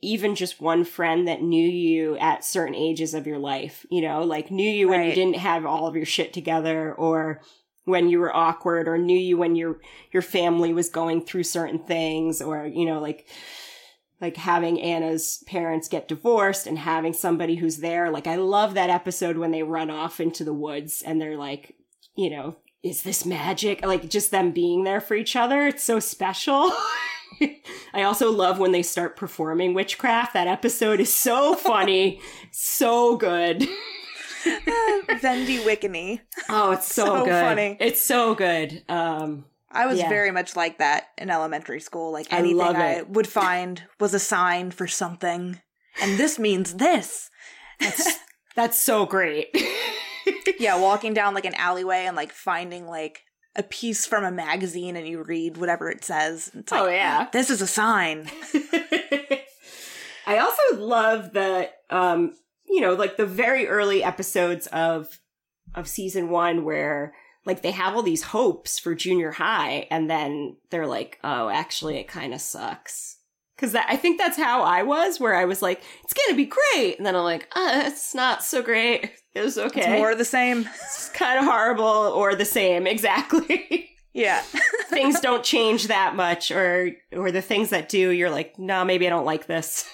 even just one friend that knew you at certain ages of your life, you know, like knew you when you didn't have all of your shit together or when you were awkward or knew you when your your family was going through certain things or you know like like having Anna's parents get divorced and having somebody who's there. Like I love that episode when they run off into the woods and they're like, you know, is this magic? Like just them being there for each other. It's so special. I also love when they start performing witchcraft. That episode is so funny, so good. Vendi Wickney. Oh, it's so, So good. funny. It's so good. Um, I was Yeah. very much like that in elementary school. Like I anything love I would find was a sign for something. And this means this. that's that's so great. Yeah, walking down like an alleyway and like finding like a piece from a magazine and you read whatever it says. It's like, oh yeah. this is a sign. I also love the um you know like the very early episodes of of season 1 where like they have all these hopes for junior high and then they're like oh actually it kind of sucks cuz I think that's how I was where I was like it's going to be great and then I'm like uh it's not so great it was okay It's more of the same. it's kind of horrible or the same exactly Yeah. things don't change that much or or the things that do you're like, "No, maybe I don't like this."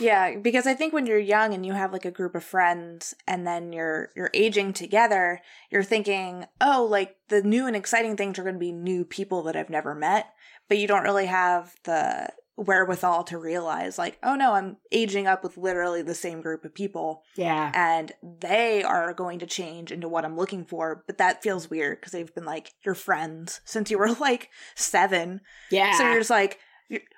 Yeah, because I think when you're young and you have like a group of friends and then you're you're aging together, you're thinking, "Oh, like the new and exciting things are going to be new people that I've never met." But you don't really have the wherewithal to realize like, "Oh no, I'm aging up with literally the same group of people yeah. and they are going to change into what I'm looking for." But that feels weird because they've been like your friends since you were like 7. Yeah. So you're just like,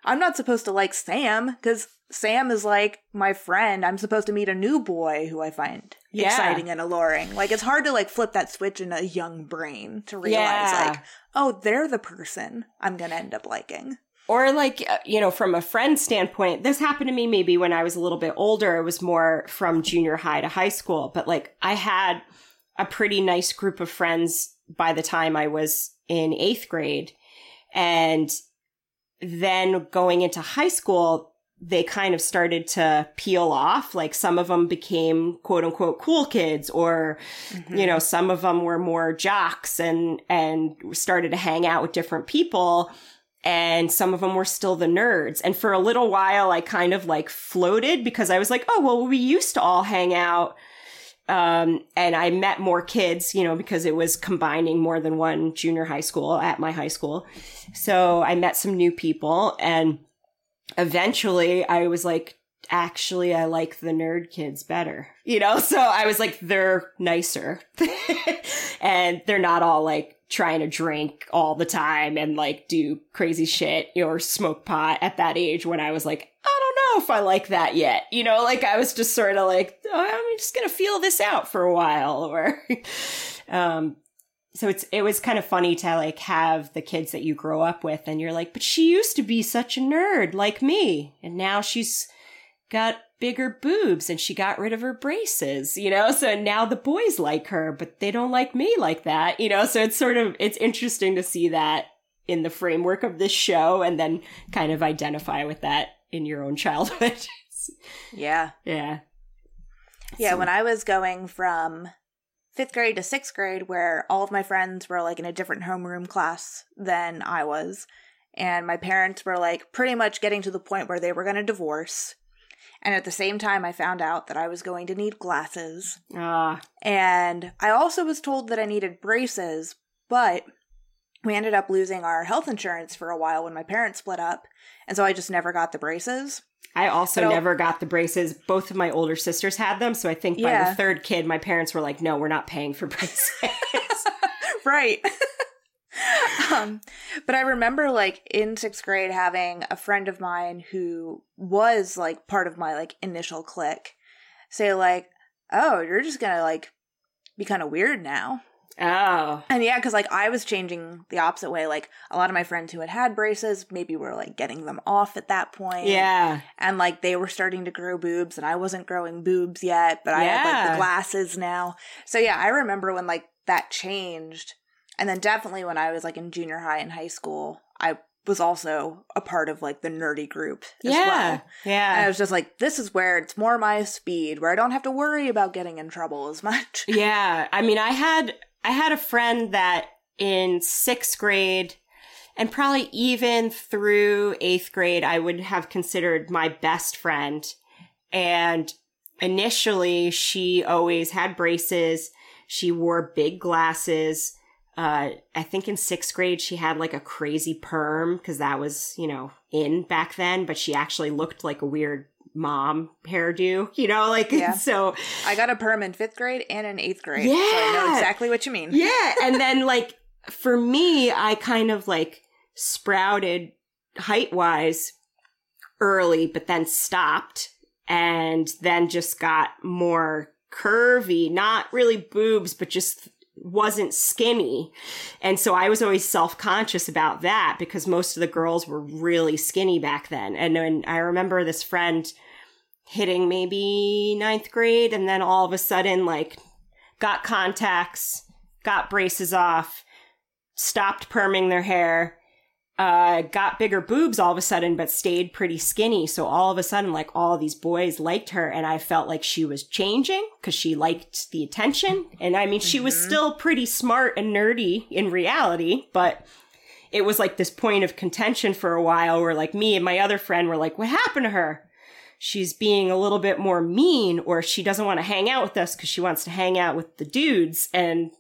I'm not supposed to like Sam because Sam is like my friend. I'm supposed to meet a new boy who I find Yeah. exciting and alluring. Like it's hard to like flip that switch in a young brain to realize Yeah. like, oh, they're the person I'm gonna end up liking. Or like, uh, you know, from a friend standpoint, this happened to me maybe when I was a little bit older. It was more from junior high to high school, but like I had a pretty nice group of friends by the time I was in eighth grade. And then going into high school, they kind of started to peel off. Like some of them became quote unquote cool kids or, you know, some of them were more jocks and, and started to hang out with different people. And some of them were still the nerds. And for a little while, I kind of like floated because I was like, oh, well, we used to all hang out. Um, and I met more kids, you know, because it was combining more than one junior high school at my high school. So I met some new people and eventually I was like, actually, I like the nerd kids better, you know? So I was like, they're nicer and they're not all like trying to drink all the time and like do crazy shit or smoke pot at that age when I was like, I don't know if I like that yet. You know, like I was just sort of like, oh, I'm just going to feel this out for a while or, um, so it's it was kind of funny to like have the kids that you grow up with and you're like but she used to be such a nerd like me and now she's got bigger boobs and she got rid of her braces you know so now the boys like her but they don't like me like that you know so it's sort of it's interesting to see that in the framework of this show and then kind of identify with that in your own childhood Yeah. yeah Yeah, So- when I was going from fifth grade to sixth grade, where all of my friends were like in a different homeroom class than I was, and my parents were like pretty much getting to the point where they were going to divorce. And at the same time, I found out that I was going to need glasses. ah And I also was told that I needed braces, but we ended up losing our health insurance for a while when my parents split up. And so I just never got the braces. I also never got the braces. Both of my older sisters had them, so I think by Yeah. the third kid, my parents were like, "No, we're not paying for braces." right. um, but I remember like in sixth grade having a friend of mine who was like part of my like initial clique say like, "Oh, you're just gonna like be kind of weird now." oh, And yeah, because like I was changing the opposite way. Like a lot of my friends who had had braces maybe were like getting them off at that point. yeah, And like they were starting to grow boobs and I wasn't growing boobs yet, but I had like the glasses now. So yeah, I remember when like that changed. And then definitely when I was like in junior high and high school, I was also a part of like the nerdy group as yeah, well. And I was just like, this is where it's more my speed, where I don't have to worry about getting in trouble as much. yeah. I mean, I had I had a friend that in sixth grade. And probably even through eighth grade, I would have considered my best friend. And initially, she always had braces. She wore big glasses. Uh, I think in sixth grade, she had like a crazy perm because that was, you know, in back then, but she actually looked like a weird mom hairdo, you know, like, Yeah. so I got a perm in fifth grade and in eighth grade. Yeah. So I know exactly what you mean. yeah. And then like for me, I kind of like sprouted height wise early, but then stopped and then just got more curvy, not really boobs, but just wasn't skinny. And so I was always self conscious about that because most of the girls were really skinny back then. And then I remember this friend hitting maybe ninth grade and then all of a sudden like got contacts, got braces off, stopped perming their hair, uh, got bigger boobs all of a sudden, but stayed pretty skinny. So all of a sudden, like all these boys liked her, and I felt like she was changing because she liked the attention. And I mean, she was still pretty smart and nerdy in reality, but it was like this point of contention for a while where like me and my other friend were like, what happened to her? She's being a little bit more mean or she doesn't want to hang out with us because she wants to hang out with the dudes and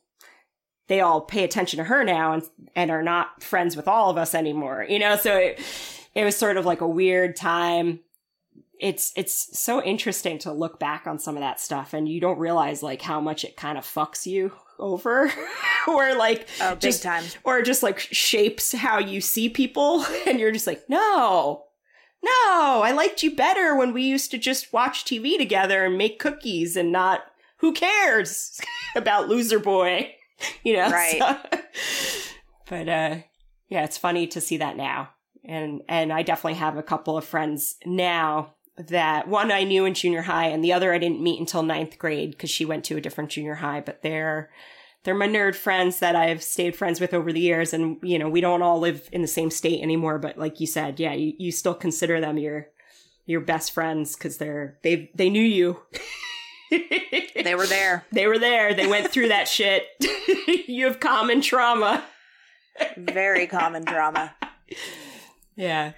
they all pay attention to her now and, and are not friends with all of us anymore. You know, so it, it was sort of like a weird time. It's, it's so interesting to look back on some of that stuff and you don't realize like how much it kind of fucks you over or like Oh, just time. or just like shapes how you see people and you're just like no no i liked you better when we used to just watch tv together and make cookies and not who cares about loser boy you know Right. so- but uh yeah it's funny to see that now and and i definitely have a couple of friends now that one i knew in junior high and the other i didn't meet until ninth grade because she went to a different junior high but they're they're my nerd friends that I've stayed friends with over the years. And, you know, we don't all live in the same state anymore. But like you said, yeah, you, you still consider them your, your best friends because they're, they, they knew you. They were there. they were there. They went through that shit. you have common trauma. Very common drama. Yeah.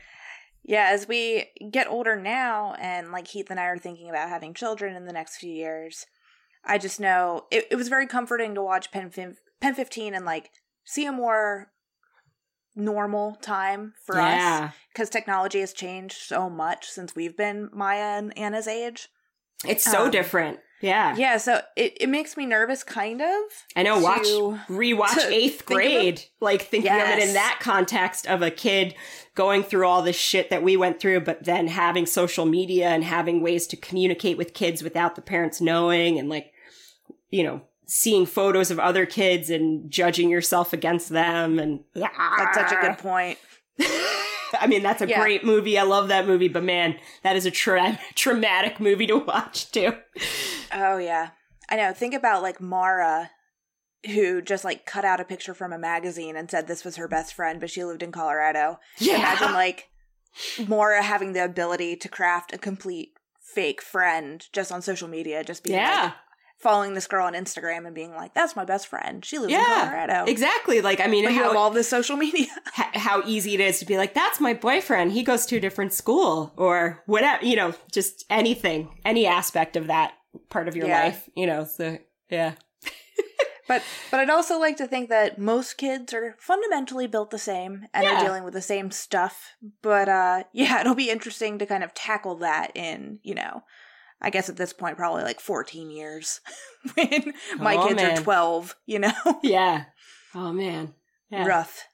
Yeah, as we get older now, and like Heath and I are thinking about having children in the next few years, I just know it, it was very comforting to watch Pen, Pen 15 and like see a more normal time for us yeah. because technology has changed so much since we've been Maya and Anna's age. It's so Um, different. Yeah. Yeah, so it, it makes me nervous, kind of. I know. Watch, rewatch eighth think of grade. Like thinking of it in that context of a kid going through all this shit that we went through, but then having social media and having ways to communicate with kids without the parents knowing and like, you know, seeing photos of other kids and judging yourself against them. And That's such a good point. I mean, that's a Yeah. great movie. I love that movie, but man, that is a tra- traumatic movie to watch too. Oh yeah. I know. Think about like Mara who just like cut out a picture from a magazine and said this was her best friend, but she lived in Colorado. Yeah. Imagine like Mara having the ability to craft a complete fake friend just on social media, just being yeah. like following this girl on Instagram and being like, That's my best friend. She lives in Colorado. Exactly. Like, I mean, But you how, have all this social media. how easy it is to be like, that's my boyfriend. He goes to a different school or whatever, you know, just anything, any aspect of that part of your Yeah. life, you know, so yeah. But but I'd also like to think that most kids are fundamentally built the same and Yeah. are dealing with the same stuff. But uh yeah, it'll be interesting to kind of tackle that in, you know, I guess at this point probably like 14 years when my Oh, kids man. are 12, you know. Yeah. Oh man. Yeah. Rough.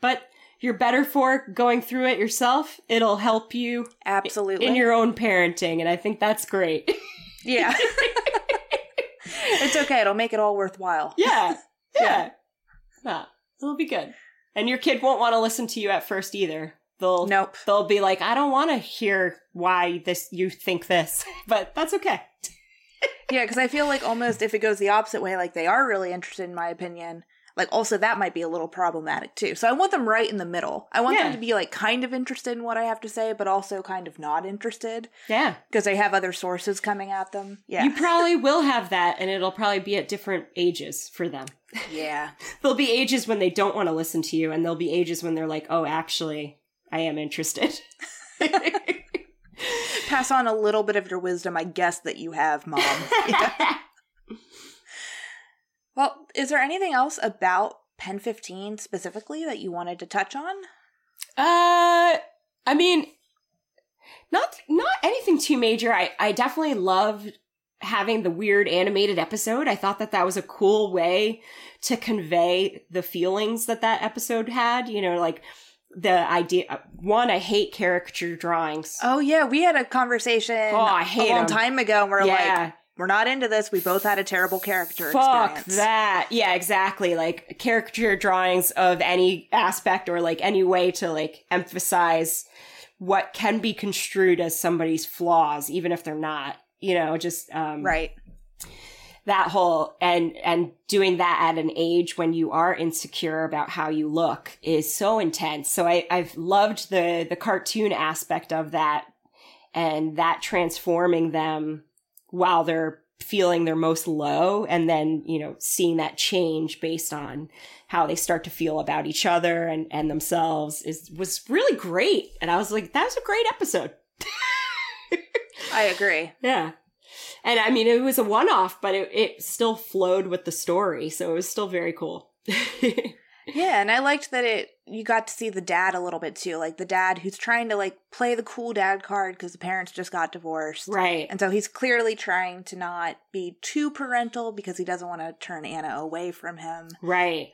But you're better for going through it yourself. It'll help you Absolutely. in your own parenting. And I think that's great. yeah. it's okay. It'll make it all worthwhile. yeah. Yeah. Nah, it'll be good. And your kid won't want to listen to you at first either. They'll Nope. they'll be like, I don't want to hear why this you think this, but that's okay. Yeah, because I feel like almost if it goes the opposite way, like they are really interested in my opinion, like also that might be a little problematic too. So I want them right in the middle. I want Yeah. them to be like kind of interested in what I have to say, but also kind of not interested Yeah, because they have other sources coming at them. Yeah. you probably will have that, and it'll probably be at different ages for them. yeah. There'll be ages when they don't want to listen to you, and there'll be ages when they're like, "Oh, actually, I am interested." Pass on a little bit of your wisdom, I guess, that you have, mom. Yeah. Well, is there anything else about Pen 15 specifically that you wanted to touch on? Uh, I mean, not not anything too major. I I definitely loved having the weird animated episode. I thought that that was a cool way to convey the feelings that that episode had. You know, like the idea. One, I hate caricature drawings. Oh, yeah. We had a conversation Oh, I hate a long time ago, and we're like, we're not into this. We both had a terrible character fuck experience. that. Yeah, exactly. Like caricature drawings of any aspect or like any way to like emphasize what can be construed as somebody's flaws, even if they're not. You know, just um, Right. That whole and and doing that at an age when you are insecure about how you look is so intense. So I I've loved the the cartoon aspect of that and that transforming them while they're feeling their most low and then, you know, seeing that change based on how they start to feel about each other and, and themselves is was really great. And I was like, that was a great episode. I agree. Yeah. And I mean, it was a one off, but it, it still flowed with the story. So it was still very cool. Yeah, and I liked that it you got to see the dad a little bit too, like the dad who's trying to like play the cool dad card because the parents just got divorced. right. And so he's clearly trying to not be too parental because he doesn't want to turn Anna away from him. Right.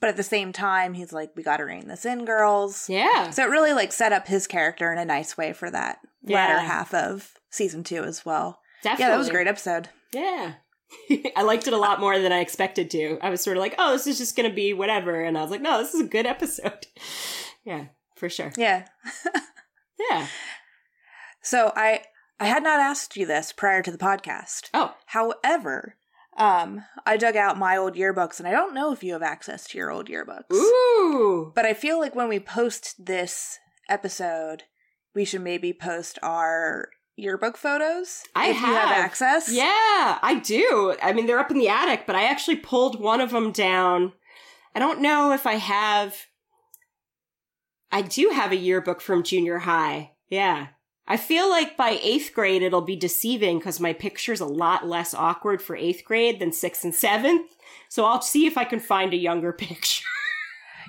But at the same time, he's like, we got to rein this in, girls. Yeah. So it really like set up his character in a nice way for that latter half of season two as well. Definitely. Yeah, that was a great episode. Yeah. I liked it a lot more than I expected to. I was sort of like, oh, this is just going to be whatever. And I was like, no, this is a good episode. Yeah, for sure. Yeah. Yeah. So I I had not asked you this prior to the podcast. Oh, However, um, I dug out my old yearbooks, and I don't know if you have access to your old yearbooks. ooh. But I feel like when we post this episode, we should maybe post our yearbook photos. I have have. access. Yeah, I do. I mean, they're up in the attic, but I actually pulled one of them down. I don't know if I have. I do have a yearbook from junior high. Yeah. I feel like by eighth grade, it'll be deceiving because my picture's a lot less awkward for eighth grade than sixth and seventh. So I'll see if I can find a younger picture.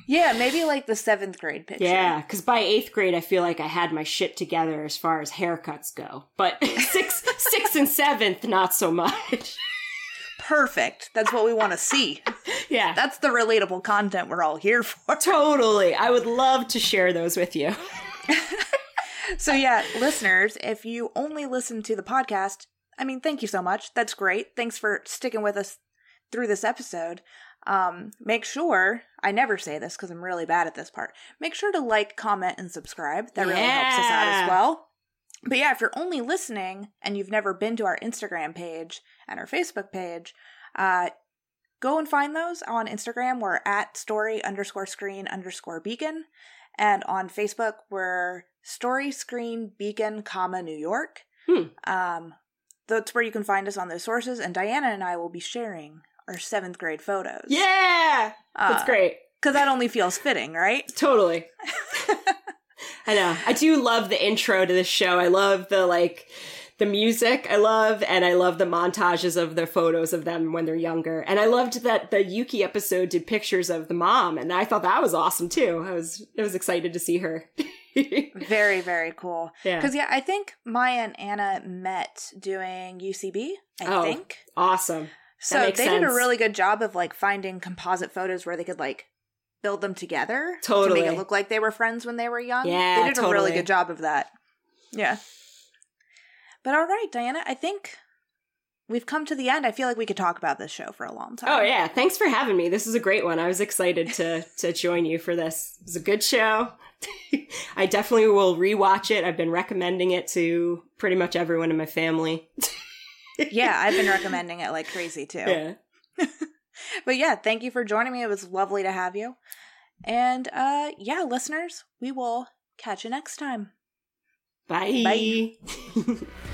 Yeah, maybe like the seventh grade picture. Yeah, because by eighth grade, I feel like I had my shit together as far as haircuts go. But sixth, sixth and seventh, not so much. Perfect. That's what we want to see. yeah. That's the relatable content we're all here for. Totally. I would love to share those with you. So, yeah, listeners, if you only listen to the podcast, I mean, thank you so much. That's great. Thanks for sticking with us through this episode. Um, make sure, I never say this because I'm really bad at this part. Make sure to like, comment, and subscribe. That really helps us out as well. But yeah, if you're only listening and you've never been to our Instagram page and our Facebook page, uh, go and find those on Instagram. We're at story underscore screen underscore beacon. And on Facebook, we're story screen beacon, comma, New York. Hmm. Um, that's where you can find us on those sources. And Diana and I will be sharing our seventh grade photos. Yeah. That's uh, great. Because that only feels fitting, right? Totally. I know. I do love the intro to this show. I love the like the music I love and I love the montages of the photos of them when they're younger. And I loved that the Yuki episode did pictures of the mom and I thought that was awesome too. I was I was excited to see her. Very, very cool. yeah. Because, yeah, I think Maya and Anna met doing UCB, I Oh, think. Awesome. So they did a really good job of like finding composite photos where they could like build them together to make it look like they were friends when they were young. Yeah, they did a really good job of that. Yeah. But all right, Diana, I think we've come to the end. I feel like we could talk about this show for a long oh, time. Oh yeah, thanks for having me. This is a great one. I was excited to to join you for this. It was a good show. I definitely will rewatch it. I've been recommending it to pretty much everyone in my family. yeah, I've been recommending it like crazy too. Yeah. But yeah, thank you for joining me. It was lovely to have you. And uh yeah, listeners, we will catch you next time. Bye. Bye.